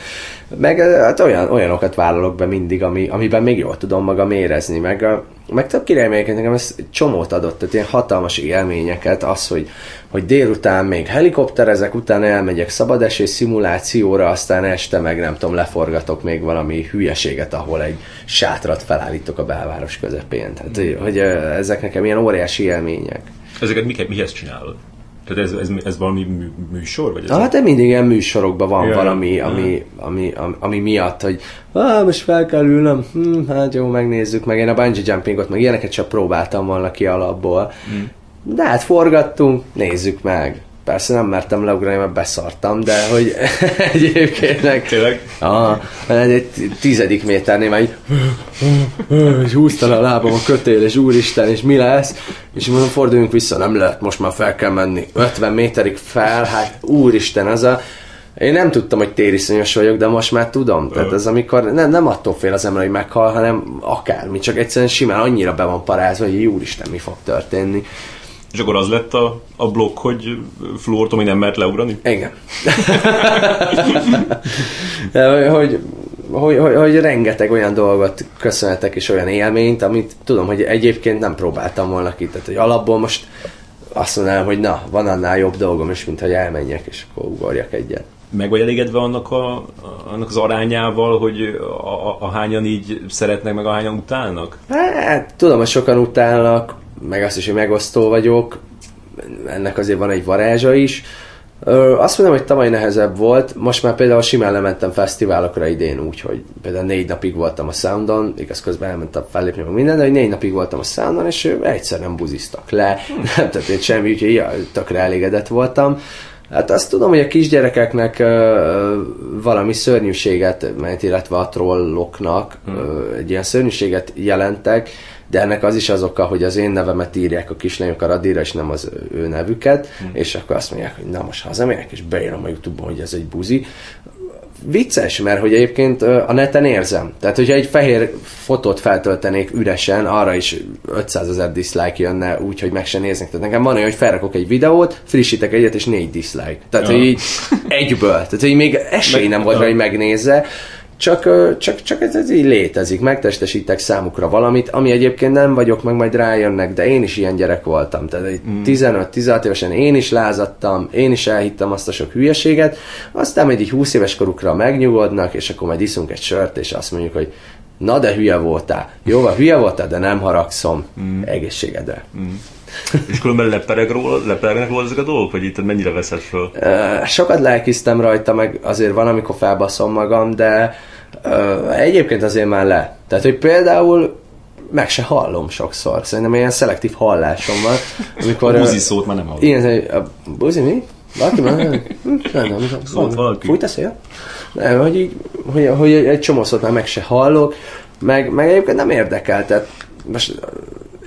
Meg hát olyan, olyanokat vállalok be mindig, ami, amiben még jól tudom magam érezni, meg, meg több királyményeket nekem ez csomót adott, tehát ilyen hatalmas élményeket, az, hogy, hogy délután még helikopterezek, utána elmegyek szabadesés szimulációra, aztán este meg nem tudom, leforgatok még valami hülyeséget, ahol egy sátrat felállítok a belváros közepén. Tehát, hogy ezek nekem ilyen óriási élmények. Ezeket mihez csinálod? Tehát ez, ez, ez valami mű, műsor? Vagy ez hát mindig ilyen műsorokban van ja, valami, ami, ami, ami, ami miatt, hogy ah, most fel kell ülnöm, hm, hát jó, megnézzük meg. Én a bungee jumpingot, meg ilyeneket csak próbáltam volna ki alapból. Hmm. De hát forgattunk, nézzük meg persze nem mertem leugrani, mert beszartam, de hogy [laughs] egyébként meg... Tényleg? Ah, egy tizedik méternél már így, és húztam a lábam a kötél, és úristen, és mi lesz? És mondom, forduljunk vissza, nem lehet, most már fel kell menni. 50 méterig fel, hát úristen, az a... Én nem tudtam, hogy tériszonyos vagyok, de most már tudom. Tehát ez amikor nem, nem attól fél az ember, hogy meghal, hanem akármi, csak egyszerűen simán annyira be van parázva, hogy úristen, mi fog történni. És akkor az lett a, a blokk, hogy Fluor Tomi nem mert leugrani? Igen. [laughs] hogy, hogy, hogy, hogy, rengeteg olyan dolgot köszönhetek és olyan élményt, amit tudom, hogy egyébként nem próbáltam volna ki. Tehát, hogy alapból most azt mondanám, hogy na, van annál jobb dolgom is, mint hogy elmenjek, és akkor ugorjak egyet. Meg vagy elégedve annak, a, annak az arányával, hogy a, a, a hányan így szeretnek, meg a hányan utálnak? Hát, tudom, hogy sokan utálnak, meg azt is, hogy megosztó vagyok, ennek azért van egy varázsa is. Ö, azt mondom, hogy tavaly nehezebb volt, most már például simán lementem fesztiválokra idén úgy, hogy például négy napig voltam a Soundon, igaz közben elmentem fellépni meg minden, de hogy négy napig voltam a Soundon, és egyszer nem buziztak le, [laughs] nem történt semmi, úgyhogy ja, tökre elégedett voltam. Hát azt tudom, hogy a kisgyerekeknek uh, valami szörnyűséget, mert illetve a trolloknak hmm. uh, egy ilyen szörnyűséget jelentek, de ennek az is az oka, hogy az én nevemet írják a kislányok a radíra, és nem az ő nevüket, hmm. és akkor azt mondják, hogy na most hazamegyek, és beírom a Youtube-on, hogy ez egy buzi. Vicces, mert hogy egyébként a neten érzem. Tehát, hogyha egy fehér fotót feltöltenék üresen, arra is 500 ezer dislike jönne, úgyhogy meg se néznek. Tehát nekem van olyan, hogy felrakok egy videót, frissítek egyet, és négy dislike. Tehát, ja. hogy így egyből. Tehát, hogy még esély nem volt hogy megnézze csak, csak, csak ez, ez így létezik, megtestesítek számukra valamit, ami egyébként nem vagyok, meg majd rájönnek, de én is ilyen gyerek voltam. Tehát mm. 15-16 évesen én is lázadtam, én is elhittem azt a sok hülyeséget, aztán majd így 20 éves korukra megnyugodnak, és akkor majd iszunk egy sört, és azt mondjuk, hogy na de hülye voltál. Jó, hülye voltál, de nem haragszom. Mm. Egészségedre. Mm. [laughs] És különben lepereg róla, leperegnek róla ezek a dolgok, vagy itt mennyire veszed föl? Sokat lelkiztem rajta, meg azért van, amikor felbaszom magam, de egyébként azért már le. Tehát, hogy például meg se hallom sokszor. Szerintem ilyen szelektív hallásom van. Amikor, A buzi szót már nem hallom. Ilyen, a buzi mi? Valaki már nem, nem, Szólt valaki. Fújt a szél? Nem, hogy, így, hogy, hogy egy csomó szót már meg se hallok, meg, meg egyébként nem érdekel, tehát most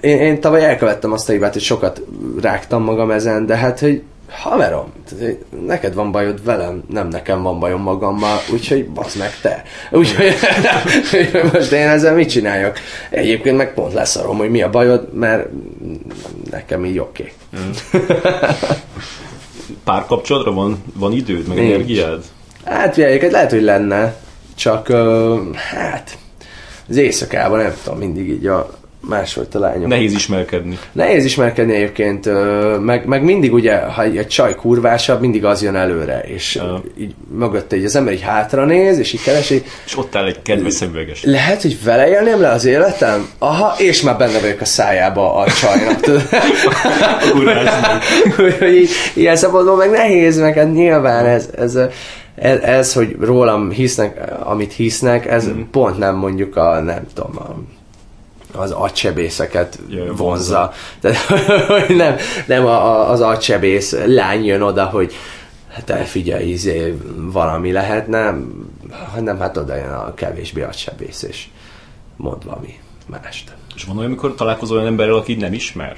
én, én tavaly elkövettem azt a hibát, hogy sokat rágtam magam ezen, de hát, hogy haverom, neked van bajod velem, nem nekem van bajom magammal, úgyhogy basz meg te. [laughs] Úgyhogy most én ezzel mit csináljak? Egyébként meg pont leszarom, hogy mi a bajod, mert nekem így oké. Párkapcsolatra van, van időd, meg Nincs. energiád? Hát figyelj, lehet, hogy lenne, csak uh, hát az éjszakában nem tudom, mindig így a másfajta lányok. Nehéz ismerkedni. Nehéz ismerkedni egyébként, meg, meg mindig ugye, ha egy, csaj kurvásabb, mindig az jön előre, és Ja. így mögötte így az ember így hátra néz, és így keresi, És ott áll egy kedves szemüveges. lehet, hogy vele élném le az életem? Aha, és már benne vagyok a szájába a csajnak, tudod? kurvásnak. [laughs] hogy, hogy így, ilyen szempontból meg nehéz, meg hát nyilván ez, ez, ez, ez, hogy rólam hisznek, amit hisznek, ez mm. pont nem mondjuk a, nem tudom, a, az agysebészeket Ja, vonza. Tehát, nem, nem a, a, az agysebész lány jön oda, hogy hát te figyelj, izé, valami lehetne, hanem hát oda jön a kevésbé agysebész, és mond valami mást. És van olyan, amikor találkozol olyan emberrel, aki nem ismer?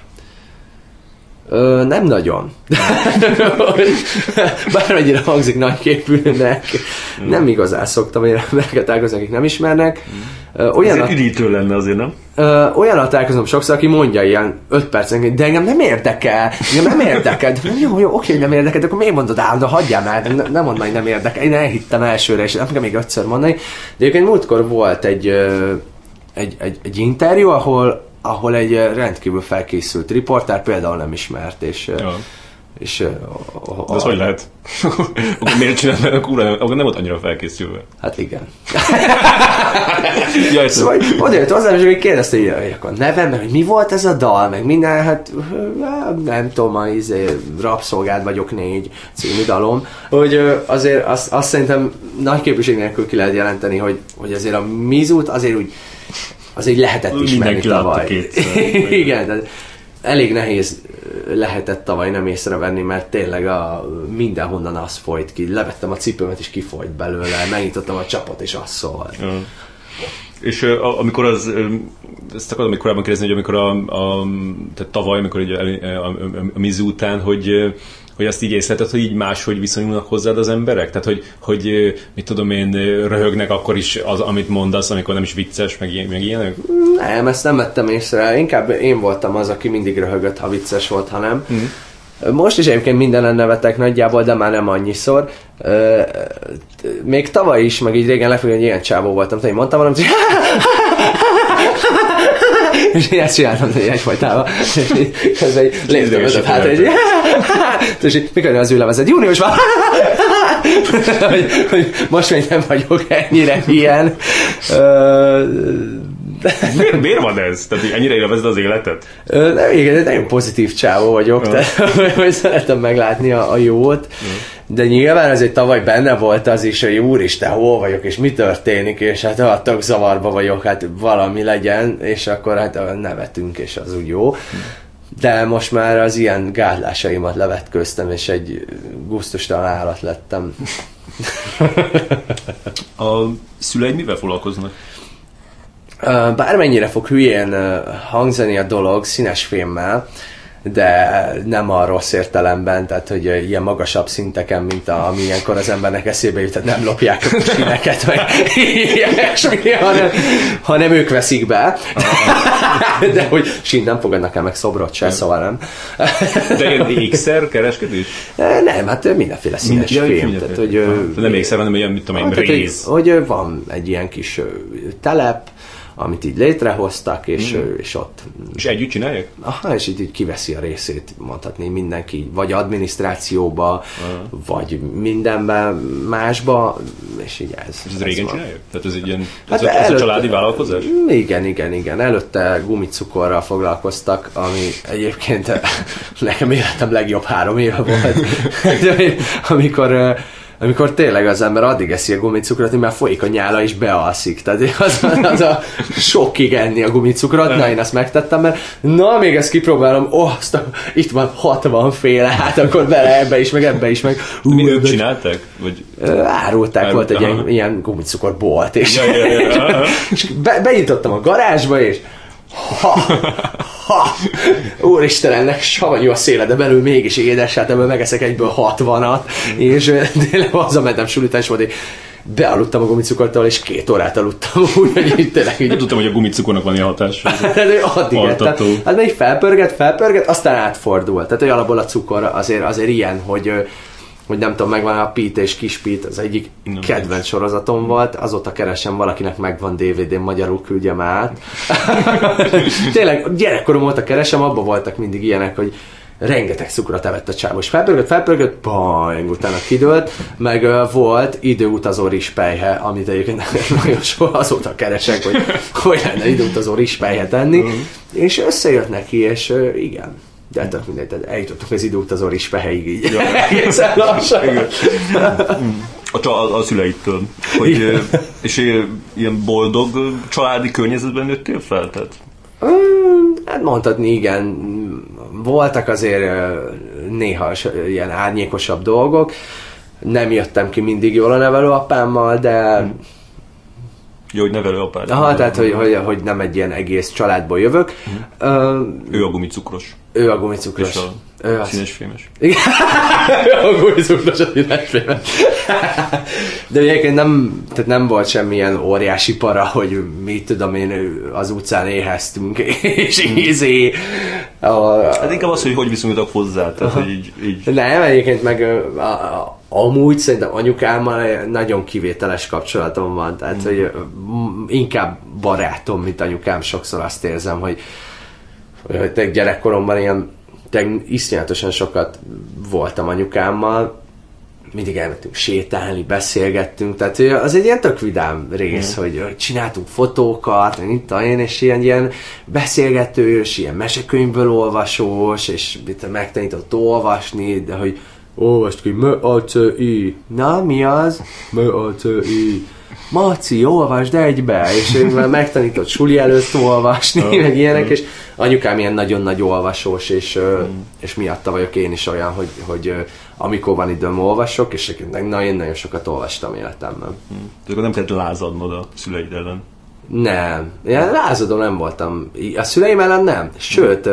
Ö, nem nagyon. [laughs] Bármennyire hangzik nagyképűnek, nem igazán szoktam olyan embereket találkozni, akik nem ismernek. Ö, Olyan, Ez üdítő lenne azért, nem? ö, olyan találkozom sokszor, aki mondja ilyen 5 percen, de engem nem érdekel, engem nem érdekel. De mondom, jó, jó, oké, hogy nem érdekel, de akkor miért mondod állandóan, hagyjál már, ne, nem mondd, hogy nem érdekel. Én elhittem elsőre, és nem kell még ötször mondani. De egyébként múltkor volt egy, egy, egy, egy interjú, ahol ahol egy rendkívül felkészült riportár például nem ismert, és, Ja. És ö, De ez hogy lehet? [laughs] akkor miért csinálod? Akkor, akkor nem volt annyira felkészülve. hát igen. Ja, ez [laughs] Szóval oda jött hozzám, és még kérdezte, hogy, hogy akkor nevem, meg hogy mi volt ez a dal, meg minden, hát ö, nem tudom, a izé, Rapszolgád vagyok négy című dalom, hogy azért azt, azt szerintem nagy képviség nélkül ki lehet jelenteni, hogy, hogy azért a Mizut azért úgy azért lehetett ismerni Mindenki tavaly. kétszer. [laughs] Igen, tehát elég nehéz lehetett tavaly nem észrevenni, mert tényleg a, mindenhonnan az folyt ki. Levettem a cipőmet, és kifolyt belőle, megnyitottam a csapot, és az szólt. És a- amikor az, ezt akarom még korábban kérdezni, hogy amikor a, a tehát tavaly, amikor így a, a, a, a Mizu után, hogy hogy azt így észleted, hogy így máshogy viszonyulnak hozzád az emberek? Tehát, hogy, hogy mit tudom én, röhögnek akkor is az, amit mondasz, amikor nem is vicces, meg, ilyen- meg ilyenek? Nem, ezt nem vettem észre. Inkább én voltam az, aki mindig röhögött, ha vicces volt, ha nem. Mm. Most is egyébként mindenen nevetek nagyjából, de már nem annyiszor. Még tavaly is, meg így régen lefőleg egy ilyen csávó voltam, tehát én mondtam valamit, hogy [laughs] és én ezt csináltam hogy egyfajtában. [laughs] Közben léptem ötöt hátra, és és így mikor jön az ülevezet? Júniusban! [laughs] hogy, hogy most még nem vagyok ennyire ilyen. Miért, miért van ez? Tehát, hogy ennyire élvezed az életet? Ö, Nem, igen, nagyon pozitív csávó vagyok, tehát [laughs] hogy szeretem meglátni a, a jót, de nyilván azért tavaly benne volt az is, hogy úristen, hol vagyok, és mi történik, és hát ha tök zavarba vagyok, hát valami legyen, és akkor hát nevetünk, és az úgy jó. De most már az ilyen gátlásaimat levetköztem, és egy gusztustalan állat lettem. A szüleid mivel foglalkoznak? Bármennyire fog hülyén hangzani a dolog színes filmmel, de nem a rossz értelemben, tehát hogy ö, ilyen magasabb szinteken, mint a, ami ilyenkor az embernek eszébe jut, tehát nem lopják a sineket, meg ilyesmi, hanem, hanem ők veszik be. De hogy sin nem fogadnak el meg szobrot se, szóval nem. De ilyen ékszer, kereskedés? Nem, hát mindenféle színes Ja, film. mindenféle. Tehát, hogy, nem ékszer, hanem ilyen, mit tudom én, tehát, hogy, hogy van egy ilyen kis telep, amit így létrehoztak, és, Mm. és ott És együtt csinálják? Aha, és így, így kiveszi a részét, mondhatni mindenki, vagy adminisztrációba, vagy mindenben másba, és így ez. És ez régen van. csinálják? Tehát ez egy ilyen, Hát ez, ez a előtte- családi vállalkozás? Igen, igen, igen. Előtte gumicukorral foglalkoztak, ami egyébként [laughs] nekem életem legjobb három éve volt. [laughs] Amikor amikor tényleg az ember addig eszi a gumicukrot, hogy már folyik a nyála és bealszik. Tehát [laughs] az, az a sokkig enni a gumicukrot, na én azt megtettem, mert na még ezt kipróbálom, oh, azt a, itt van 60 féle, hát akkor bele ebbe is, meg ebbe is, meg Mi ők csináltak? Vagy... árulták, volt egy ilyen, ilyen gumicukorbolt, és, ja, ja, ja. [laughs] és be, benyitottam a garázsba, és ha, ha, úristen, ennek savanyú a széle, de belül mégis édes, hát ebből megeszek egyből 60-at, és ö, tényleg hazamentem sulítás volt, és bealudtam a gumicukortól, és két órát aludtam, [laughs] úgyhogy tényleg így Nem tudtam, hogy a gumicukornak van ilyen hatása. [laughs] Hát, addig ettem. Hát még felpörget, felpörget, aztán átfordult. Tehát, hogy alapból a cukor azért, azért ilyen, hogy hogy nem tudom, megvan a Pete és Kis Pete, az egyik Nem. kedvenc sorozatom volt, azóta keresem valakinek megvan DVD-n, magyarul küldjem át. [laughs] Tényleg, gyerekkorom óta keresem, abban voltak mindig ilyenek, hogy rengeteg cukrot evett a csávos. Felpörgött, felpörgött, bang, utána kidőlt, meg uh, volt időutazó rispelyhe, amit egyébként [laughs] nagyon soha azóta keresek, hogy hogy lenne időutazó rispelyhe tenni, és összejött neki, és uh, igen, de tök mindegy, tehát eljutottunk az időutazó rispelyheig így. [laughs] Egészen lassan. A, a, a szüleittől. Hogy, és ilyen boldog családi környezetben nőttél fel? Tehát, Hát mondhatni, igen. Voltak azért néha ilyen árnyékosabb dolgok. Nem jöttem ki mindig jól a nevelőapámmal, de jó, hogy nevelőapád. aha, tehát, hogy, hogy, hogy nem egy ilyen egész családból jövök. Ö, Ő a gumicukros. Ő a gumicukros. És a Ő az. színesfémes. Igen. [laughs] a gumicukros a színesfémes. De egyébként nem, tehát nem volt semmilyen óriási para, hogy mit tudom én, az utcán éheztünk, [laughs] és ízé. A, Hát inkább az, hogy hogy viszonyultak hozzá. Tehát, hogy így, így nem, egyébként meg a, a, amúgy szerintem anyukámmal nagyon kivételes kapcsolatom van, tehát hogy ö, m- inkább barátom, mint anyukám, sokszor azt érzem, hogy, hogy, gyerekkoromban ilyen iszonyatosan sokat voltam anyukámmal, mindig elmentünk sétálni, beszélgettünk, tehát az egy ilyen tök vidám rész, hogy, hogy csináltunk fotókat, itt én, és ilyen, ilyen beszélgetős, ilyen mesekönyvből olvasós, és itt megtanított olvasni, de hogy olvast ki, m a c i. Na, mi az? m a c i Maci, olvasd egybe, és ő már megtanított suli előtt olvasni, meg ilyenek, és anyukám ilyen nagyon nagy olvasós, és, és miatta vagyok én is olyan, hogy, hogy amikor van időm, olvasok, és na, én nagyon sokat olvastam életemben. Tehát nem kellett lázadnod a szüleid ellen. Nem, ilyen lázadó nem voltam. A szüleim ellen nem. Sőt,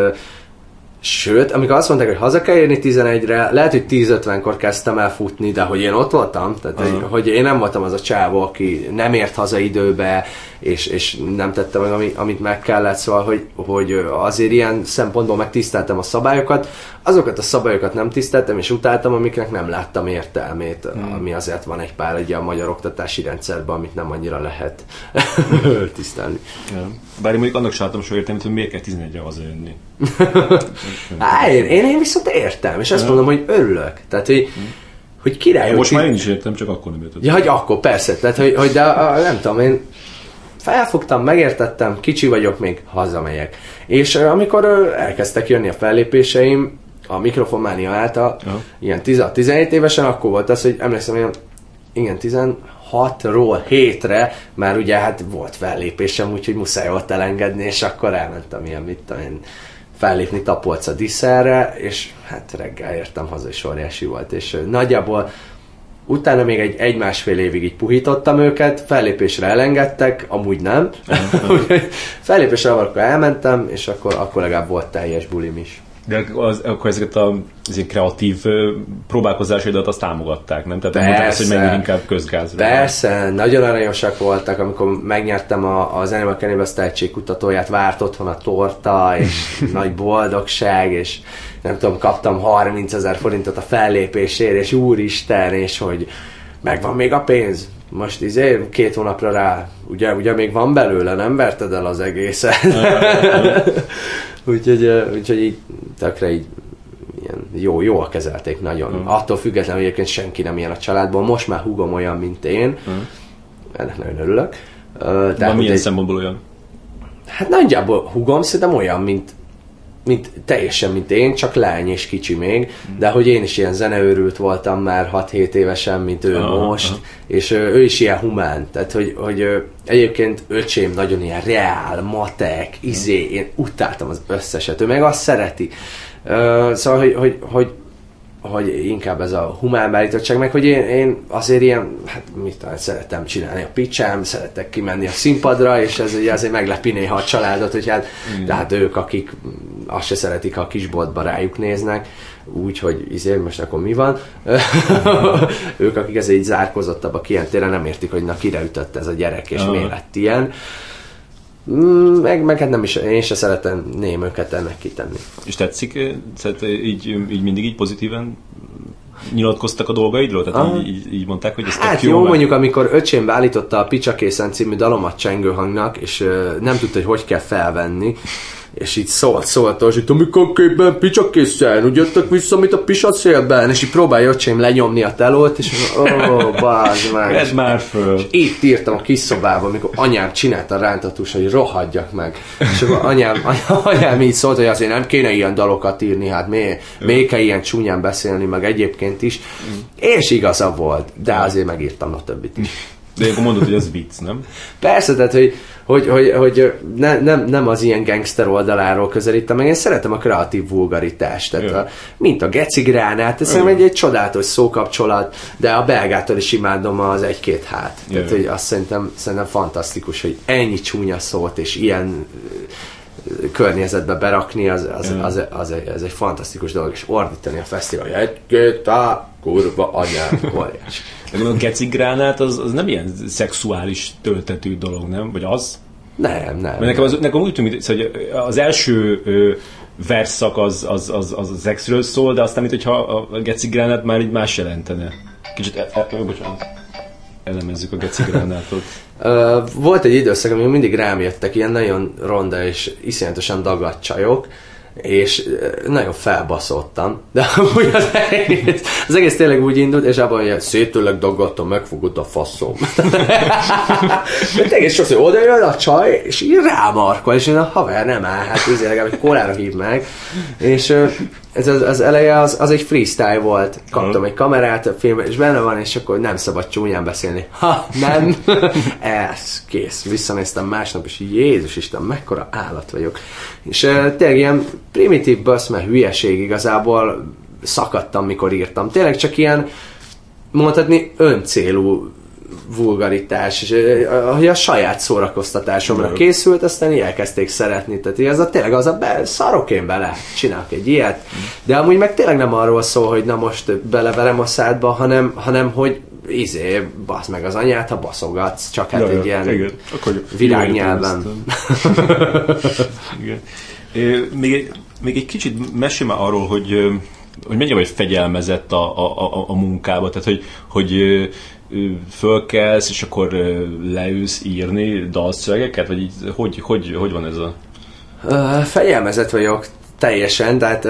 Sőt, amikor azt mondták, hogy haza kell érni 11-re, lehet, hogy 10.50-kor kezdtem el futni, de hogy én ott voltam, tehát hogy, hogy én nem voltam az a csávó, aki nem ért haza időbe, és, és nem tette meg, ami, amit meg kellett, szóval, hogy, hogy azért ilyen szempontból megtiszteltem a szabályokat, azokat a szabályokat nem tiszteltem, és utáltam, amiknek nem láttam értelmét, hmm. ami azért van egy pár egy a magyar oktatási rendszerben, amit nem annyira lehet [laughs] tisztelni. Ja. Bár én mondjuk annak sem láttam soha értelmét, hogy miért kell 11-re hazajönni. [laughs] Á, én, én, én viszont értem, és azt mondom, hogy örülök. Tehát, hogy, hogy király, hogy Most ti- már én is értem, csak akkor nem értettem. Ja, hogy akkor persze, tehát, hogy, hogy de a, nem tudom, én felfogtam, megértettem, kicsi vagyok még, hazamegyek. És amikor elkezdtek jönni a fellépéseim, a mikrofonmánia által, Aha. ilyen 16-17 évesen, akkor volt az, hogy emlékszem, ilyen, igen, 16-ról 7-re már ugye hát volt fellépésem, úgyhogy muszáj volt elengedni, és akkor elmentem ilyen, mit tudom én, fellépni Tapolca Disszerre, és hát reggel értem haza, és óriási volt, és nagyjából Utána még egy, egy másfél évig így puhítottam őket, fellépésre elengedtek, amúgy nem. [laughs] Fellépésre akkor elmentem, és akkor, akkor legalább volt teljes bulim is. De az, akkor ezeket a, az ilyen kreatív próbálkozásaidat azt támogatták, nem? Tehát nem mondták azt, hogy Persze. menjél inkább közgázra. Persze, nagyon aranyosak voltak, amikor megnyertem a, az Animal Cannibals tehetségkutatóját, várt otthon a torta, és [laughs] nagy boldogság, és nem tudom, kaptam 30 ezer forintot a fellépésért, és úristen, és hogy megvan még a pénz. Most izé, két hónapra rá, ugye, ugye még van belőle, nem verted el az egészet. [laughs] úgyhogy, úgyhogy így tökre így ilyen jó, jól kezelték nagyon. Mm. Attól függetlenül egyébként senki nem ilyen a családból. Most már húgom olyan, mint én. Mm. Ennek nagyon örülök. Ö, De milyen egy, szempontból olyan? hát nagyjából húgom szerintem olyan, mint mint, teljesen, mint én, csak lány és kicsi még, de hogy én is ilyen zeneőrült voltam már 6-7 évesen, mint ő Aha, most, aha. és ö, ő is ilyen humán, tehát hogy, hogy egyébként öcsém nagyon ilyen reál, matek, izé, én utáltam az összeset, ő meg azt szereti. Szóval, hogy, hogy, hogy hogy inkább ez a humán beállítottság, meg hogy én, én azért ilyen, hát mit tudom, szeretem csinálni a picsám, szeretek kimenni a színpadra, és ez ugye azért meglepi néha a családot, hogy hát, de hát ők, akik mm, azt se szeretik, ha a kisboltba rájuk néznek, úgyhogy izé, most akkor mi van? [laughs] ők, akik ezért így zárkozottabbak ilyen téren, nem értik, hogy na kire ütött ez a gyerek, és Aha. mi lett ilyen. Mm, Meg, meg hát nem is, én se szeretem ném őket ennek kitenni. És tetszik, eh, tehát eh, így, így mindig így pozitívan nyilatkoztak a dolgaidról? Tehát így, így, így mondták, hogy ez Hát jó, jó, meg- mondjuk amikor öcsém beállította a Picsakészen című dalomat csengőhangnak, és ö, nem tudta, hogy hogy kell felvenni, és így szólt, szólt, és itt amikor képen Picsakészen, úgy jöttek vissza, mint a pisaszélben, és így próbálja öcsém lenyomni a telót, és ó, bázd meg. Ez már föl. Itt írtam a kis szobában, amikor anyám csinálta a rántatús, hogy rohadjak meg. És akkor anyám, anyám, anyám így szólt, hogy azért nem kéne ilyen dalokat írni, hát mi, még kell ilyen csúnyán beszélni, meg egyébként is. És igaza volt, de azért megírtam a többit is. De akkor mondod, hogy ez vicc, nem? Persze, tehát, hogy, hogy, hogy, hogy ne, nem, nem az ilyen gangster oldaláról közelítem, meg én szeretem a kreatív vulgaritást, tehát a, mint a gecigránát, ez szerintem egy, egy csodálatos szókapcsolat, de a belgától is imádom az egy-két hát. Tehát, hogy azt szerintem, szerintem fantasztikus, hogy ennyi csúnya szót és ilyen környezetbe berakni, az, az, Jó. az, az, egy, az egy fantasztikus dolog, és ordítani a fesztivál, egy-két á, kurva anyám. De gondolom, a gecigránát az, az nem ilyen szexuális töltetű dolog, nem? Vagy az? Nem, nem. Mert nekem, az, nekem úgy tűnik, hogy az első ö, verszak az, az, az, az, az szexről szól, de aztán, mint hogyha a gecigránát már így más jelentene. Kicsit, e, e, bocsánat, elemezzük a gecigránátot. [laughs] Volt egy időszak, amikor mindig rám jöttek ilyen nagyon ronda és iszonyatosan dagadt csajok, és nagyon felbaszottam, de amúgy az egész, az egész tényleg úgy indult, és abban, hogy szétőleg dagadtam, megfogott a faszom. egész sokszor oda jön a csaj, és így rámarkol, és én a haver nem áll, hát így legalább egy kólára hív meg, és ez az, az eleje az, az egy freestyle volt. Kaptam egy kamerát a filmben, és benne van, és akkor nem szabad csúnyán beszélni. Ha, nem. [laughs] Ez, kész. Visszanéztem másnap, és Jézus Isten, mekkora állat vagyok. És uh, tényleg ilyen primitív bassz, mert hülyeség igazából szakadtam, mikor írtam. Tényleg csak ilyen, mondhatni, öncélú vulgaritás, és hogy a saját szórakoztatásomra Jó. készült, aztán így elkezdték szeretni. Tehát az a, tényleg az a be, szarok én bele, csinálok egy ilyet, de amúgy meg tényleg nem arról szól, hogy na most beleverem a szádba, hanem, hanem hogy izé, basz meg az anyát, ha baszogatsz, csak hát Ja, egy ja, ilyen igen. Akkor világnyelven. igen. Még egy, még egy kicsit mesél már arról, hogy, hogy mennyire vagy fegyelmezett a, a, a, a munkába, tehát hogy, hogy fölkelsz, és akkor leülsz írni dalszövegeket, vagy így, hogy, hogy, hogy van ez a... Ö, Fegyelmezett vagyok teljesen, tehát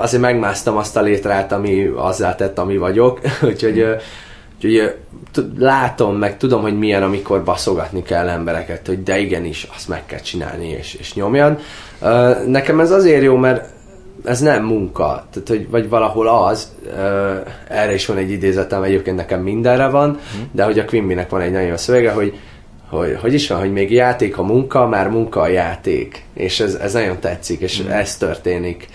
azért megmásztam azt a létrát, ami azzá tett, ami vagyok, [laughs] úgyhogy, ö, úgyhogy látom, meg tudom, hogy milyen, amikor baszogatni kell embereket, hogy de igenis, azt meg kell csinálni, és, és nyomjad. Nekem ez azért jó, mert ez nem munka, tehát, hogy, vagy valahol az, ö, erre is van egy idézetem, egyébként nekem mindenre van, de hogy a Quimbynek van egy nagyon jó szövege, hogy hogy, hogy is van, hogy még játék a munka, már munka a játék. És ez, ez nagyon tetszik, és mm. ez történik.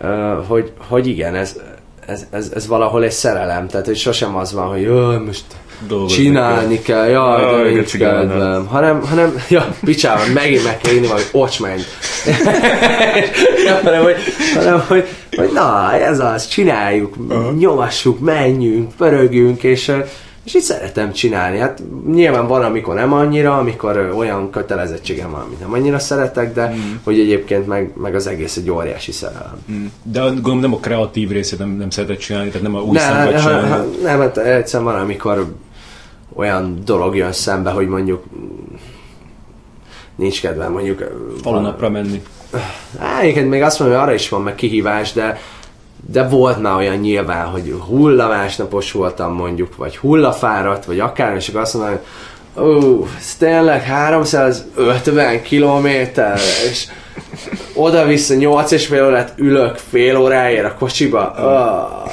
Uh, hogy, hogy igen, ez, ez, ez, ez valahol egy szerelem, tehát hogy sosem az van, hogy most Dolgozni csinálni kell, jaj, Jaj, de nincs kedvem. Hanem, hanem, ja, picsában, megint meg kell írni valami ocsmányt. ja, hanem, hogy, hanem hogy, hogy na, ez az, csináljuk, nyomassuk, menjünk, pörögjünk, és, és így szeretem csinálni. Hát nyilván van, amikor nem annyira, amikor olyan kötelezettségem van, amit nem annyira szeretek, de hogy egyébként meg, meg az egész egy óriási szerelem. De gondolom nem a kreatív részét nem, nem szereted csinálni, tehát nem a új Ne, szemben ha, csinálni. ha, nem, hát egyszerűen van, amikor olyan dolog jön szembe, hogy mondjuk nincs kedvem, mondjuk falunapra menni. Á, egyébként még azt mondom, hogy arra is van meg kihívás, de de volt már olyan nyilván, hogy hullamásnapos voltam mondjuk, vagy hullafáradt, vagy akár, és akkor azt mondom, hogy ó, ez tényleg 350 kilométer, és oda-vissza 8 és fél órát ülök fél óráért a kocsiba. Oh.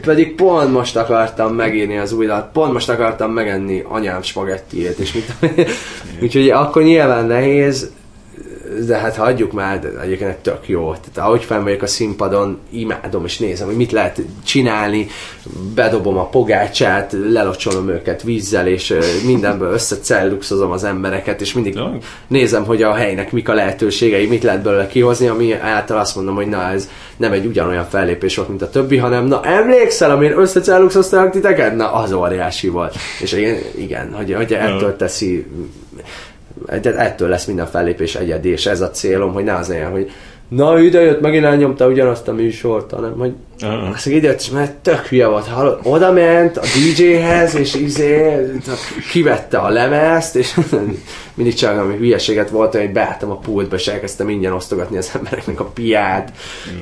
Pedig pont most akartam megírni az új dalt, pont most akartam megenni anyám spagettiét, és mit Úgyhogy akkor nyilván nehéz, de hát hagyjuk már, de egyébként tök jó. Tehát ahogy felmegyek a színpadon, imádom és nézem, hogy mit lehet csinálni, bedobom a pogácsát, lelocsolom őket vízzel, és mindenből összecelluxozom az embereket, és mindig nézem, hogy a helynek mik a lehetőségei, mit lehet belőle kihozni, ami által azt mondom, hogy na ez nem egy ugyanolyan fellépés volt, mint a többi, hanem na emlékszel, amire összecelluxoztak titeket? Na az óriási volt. És igen, igen hogy, hogy ettől teszi de ettől lesz minden fellépés egyedi, és ez a célom, hogy ne az legyen, hogy na ide jött, megint elnyomta ugyanazt a műsort, hanem hogy uh-huh. azt ide jött, mert tök hülye volt, hallod, oda ment a DJ-hez, és izé, kivette a lemezt, és [laughs] mindig csak ami hülyeséget volt, hogy beálltam a pultba, és elkezdtem ingyen osztogatni az embereknek a piát,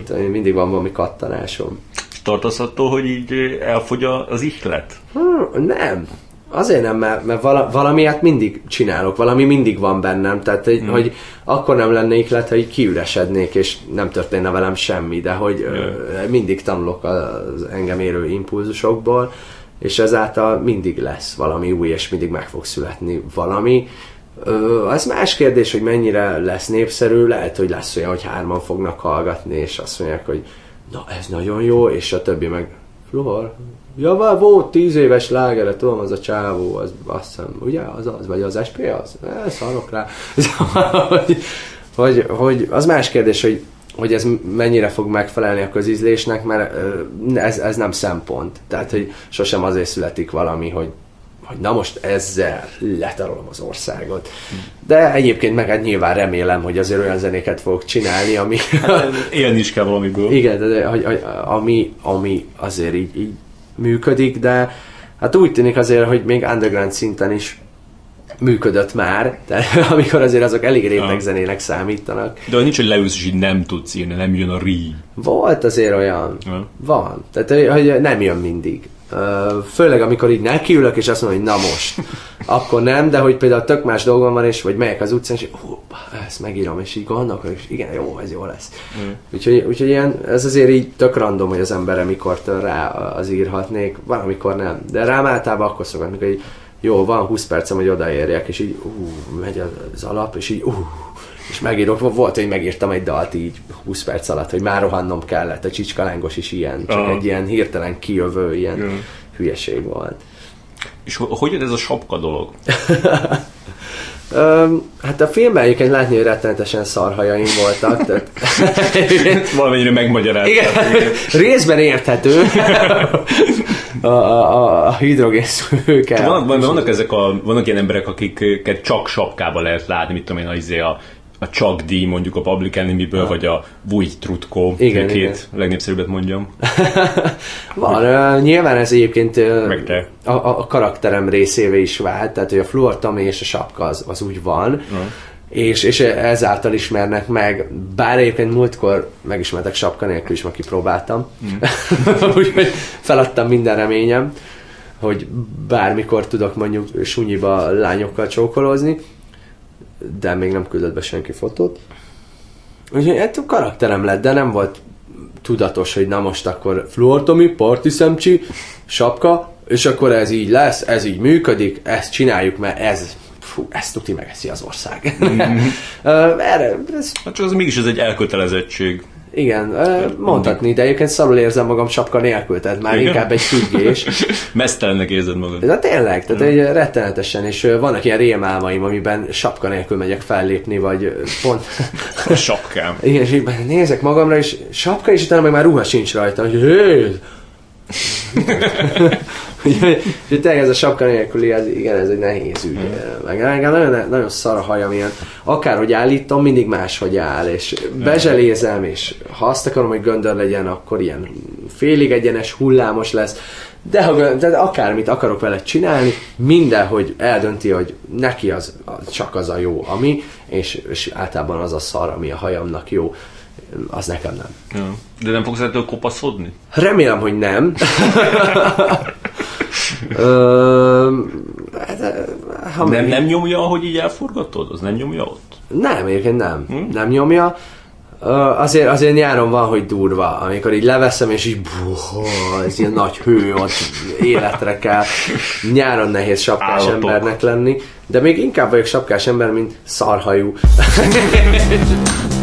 uh-huh. mindig van valami kattanásom. Tartasz attól, hogy így elfogy az ihlet? Hmm, nem. Azért nem, mert, mert vala, valamiért mindig csinálok, valami mindig van bennem, tehát hogy, hmm. hogy akkor nem lennék lett, hogy kiüresednék, és nem történne velem semmi, de hogy hmm. mindig tanulok az engem érő impulzusokból, és ezáltal mindig lesz valami új, és mindig meg fog születni valami. Az más kérdés, hogy mennyire lesz népszerű, lehet, hogy lesz olyan, hogy hárman fognak hallgatni, és azt mondják, hogy na ez nagyon jó, és a többi meg Flor, Ja, volt tíz éves lágere, tudom, az a csávó, az azt hiszem, ugye, az az, vagy az SP az? Eh, szarok rá. [laughs] hogy, hogy, hogy, az más kérdés, hogy, hogy ez mennyire fog megfelelni a közízlésnek, mert ez, ez nem szempont. Tehát, hogy sosem azért születik valami, hogy hogy na most ezzel letarolom az országot. De egyébként meg hát nyilván remélem, hogy azért olyan zenéket fogok csinálni, ami... Élni is kell valamiből. Igen, de, de hogy, hogy, ami, ami azért így, így működik, de hát úgy tűnik azért, hogy még underground szinten is működött már, de [laughs] amikor azért azok elég réteg zenének számítanak. De nincs, hogy leülsz és így nem tudsz írni, nem jön a rí. Volt azért olyan. Ja. Van. Tehát, hogy nem jön mindig. Főleg amikor így nekiülök, és azt mondom, hogy na most. Akkor nem, de hogy például tök más dolgom van, és vagy megyek az utcán, és hú, ezt megírom, és így gondolok, és igen, jó, ez jó lesz. Mm. Úgyhogy, úgyhogy ilyen, ez azért így tök random, hogy az emberre mikor tör rá az írhatnék, van, amikor nem. De rám általában akkor szokott, amikor így, jó, van 20 percem, hogy odaérjek, és így, ú, megy az alap, és így, ú, és megírok, volt, hogy megírtam egy dalt így 20 perc alatt, hogy már rohannom kellett, a csicskalángos is ilyen, csak Aha. egy ilyen hirtelen kijövő ilyen ja. hülyeség volt. És hogy jön ez a sapka dolog? [laughs] Um, hát a filmben egyébként látni, hogy rettenetesen szarhajaim voltak. Tehát... [laughs] Valamennyire megmagyarázták. Igen, [laughs] részben érthető. a, a, a hidrogénszülőkkel. Vannak, vannak, ezek a, vannak ilyen emberek, akiket csak sapkába lehet látni, mit tudom én, az, izé a, a Chuck D mondjuk a Public Enemy-ből, ah. vagy a Vuj Trutko, igen, két igen. legnépszerűbbet mondjam. [laughs] Van, uh, nyilván ez egyébként uh, a, a, karakterem részévé is vált, tehát hogy a Fluor Tommy és a sapka az, az úgy van, uh. és, és ezáltal ismernek meg, bár egyébként múltkor megismertek sapka nélkül is, ma kipróbáltam, mm. [laughs] úgyhogy feladtam minden reményem, hogy bármikor tudok mondjuk sunyiba lányokkal csókolózni, de még nem küldött be senki fotót. Úgyhogy ettől karakterem lett, de nem volt tudatos, hogy na most akkor fluortomi, parti szemcsi, sapka, és akkor ez így lesz, ez így működik, ezt csináljuk, mert ez fú, ezt tuti megeszi az ország. [laughs] Mm-hmm. Erre, ez... Hát csak az mégis ez egy elkötelezettség. Igen, mondhatni, de egyébként szarul érzem magam sapka nélkül, tehát már Igen? inkább egy függés. [laughs] Mesztelennek érzed magad. De tényleg, tehát egy rettenetesen, és vannak ilyen rémálmaim, amiben sapka nélkül megyek fellépni, vagy pont... [laughs] A sapkám. [laughs] Igen, és így nézek magamra, és sapka, és utána meg már ruha sincs rajta, hogy hé, Úgyhogy tényleg ez a sapka nélküli, ez, igen, ez egy nehéz ügy. Mm. Meg engem nagyon, nagyon szar a hajam ilyen. Akárhogy állítom, mindig máshogy áll, és bezselézem, és ha azt akarom, hogy göndör legyen, akkor ilyen félig egyenes, hullámos lesz. De, ha, de akármit akarok vele csinálni, mindenhogy eldönti, hogy neki az, az csak az a jó, ami, és, és általában az a szar, ami a hajamnak jó az nekem nem. Ja. De nem fogsz ettől kopaszodni? Remélem, hogy nem. [laughs] [laughs] Ö, hát, ha nem, nem nyomja, ahogy így elforgatod? Az nem nyomja ott? Nem, egyébként nem. Hm? Nem nyomja. Uh, azért, azért nyáron van, hogy durva, amikor így leveszem, és így buh, ez ilyen nagy hő, ott életre kell. Nyáron nehéz sapkás Állatok. embernek lenni, de még inkább vagyok sapkás ember, mint szarhajú. [laughs]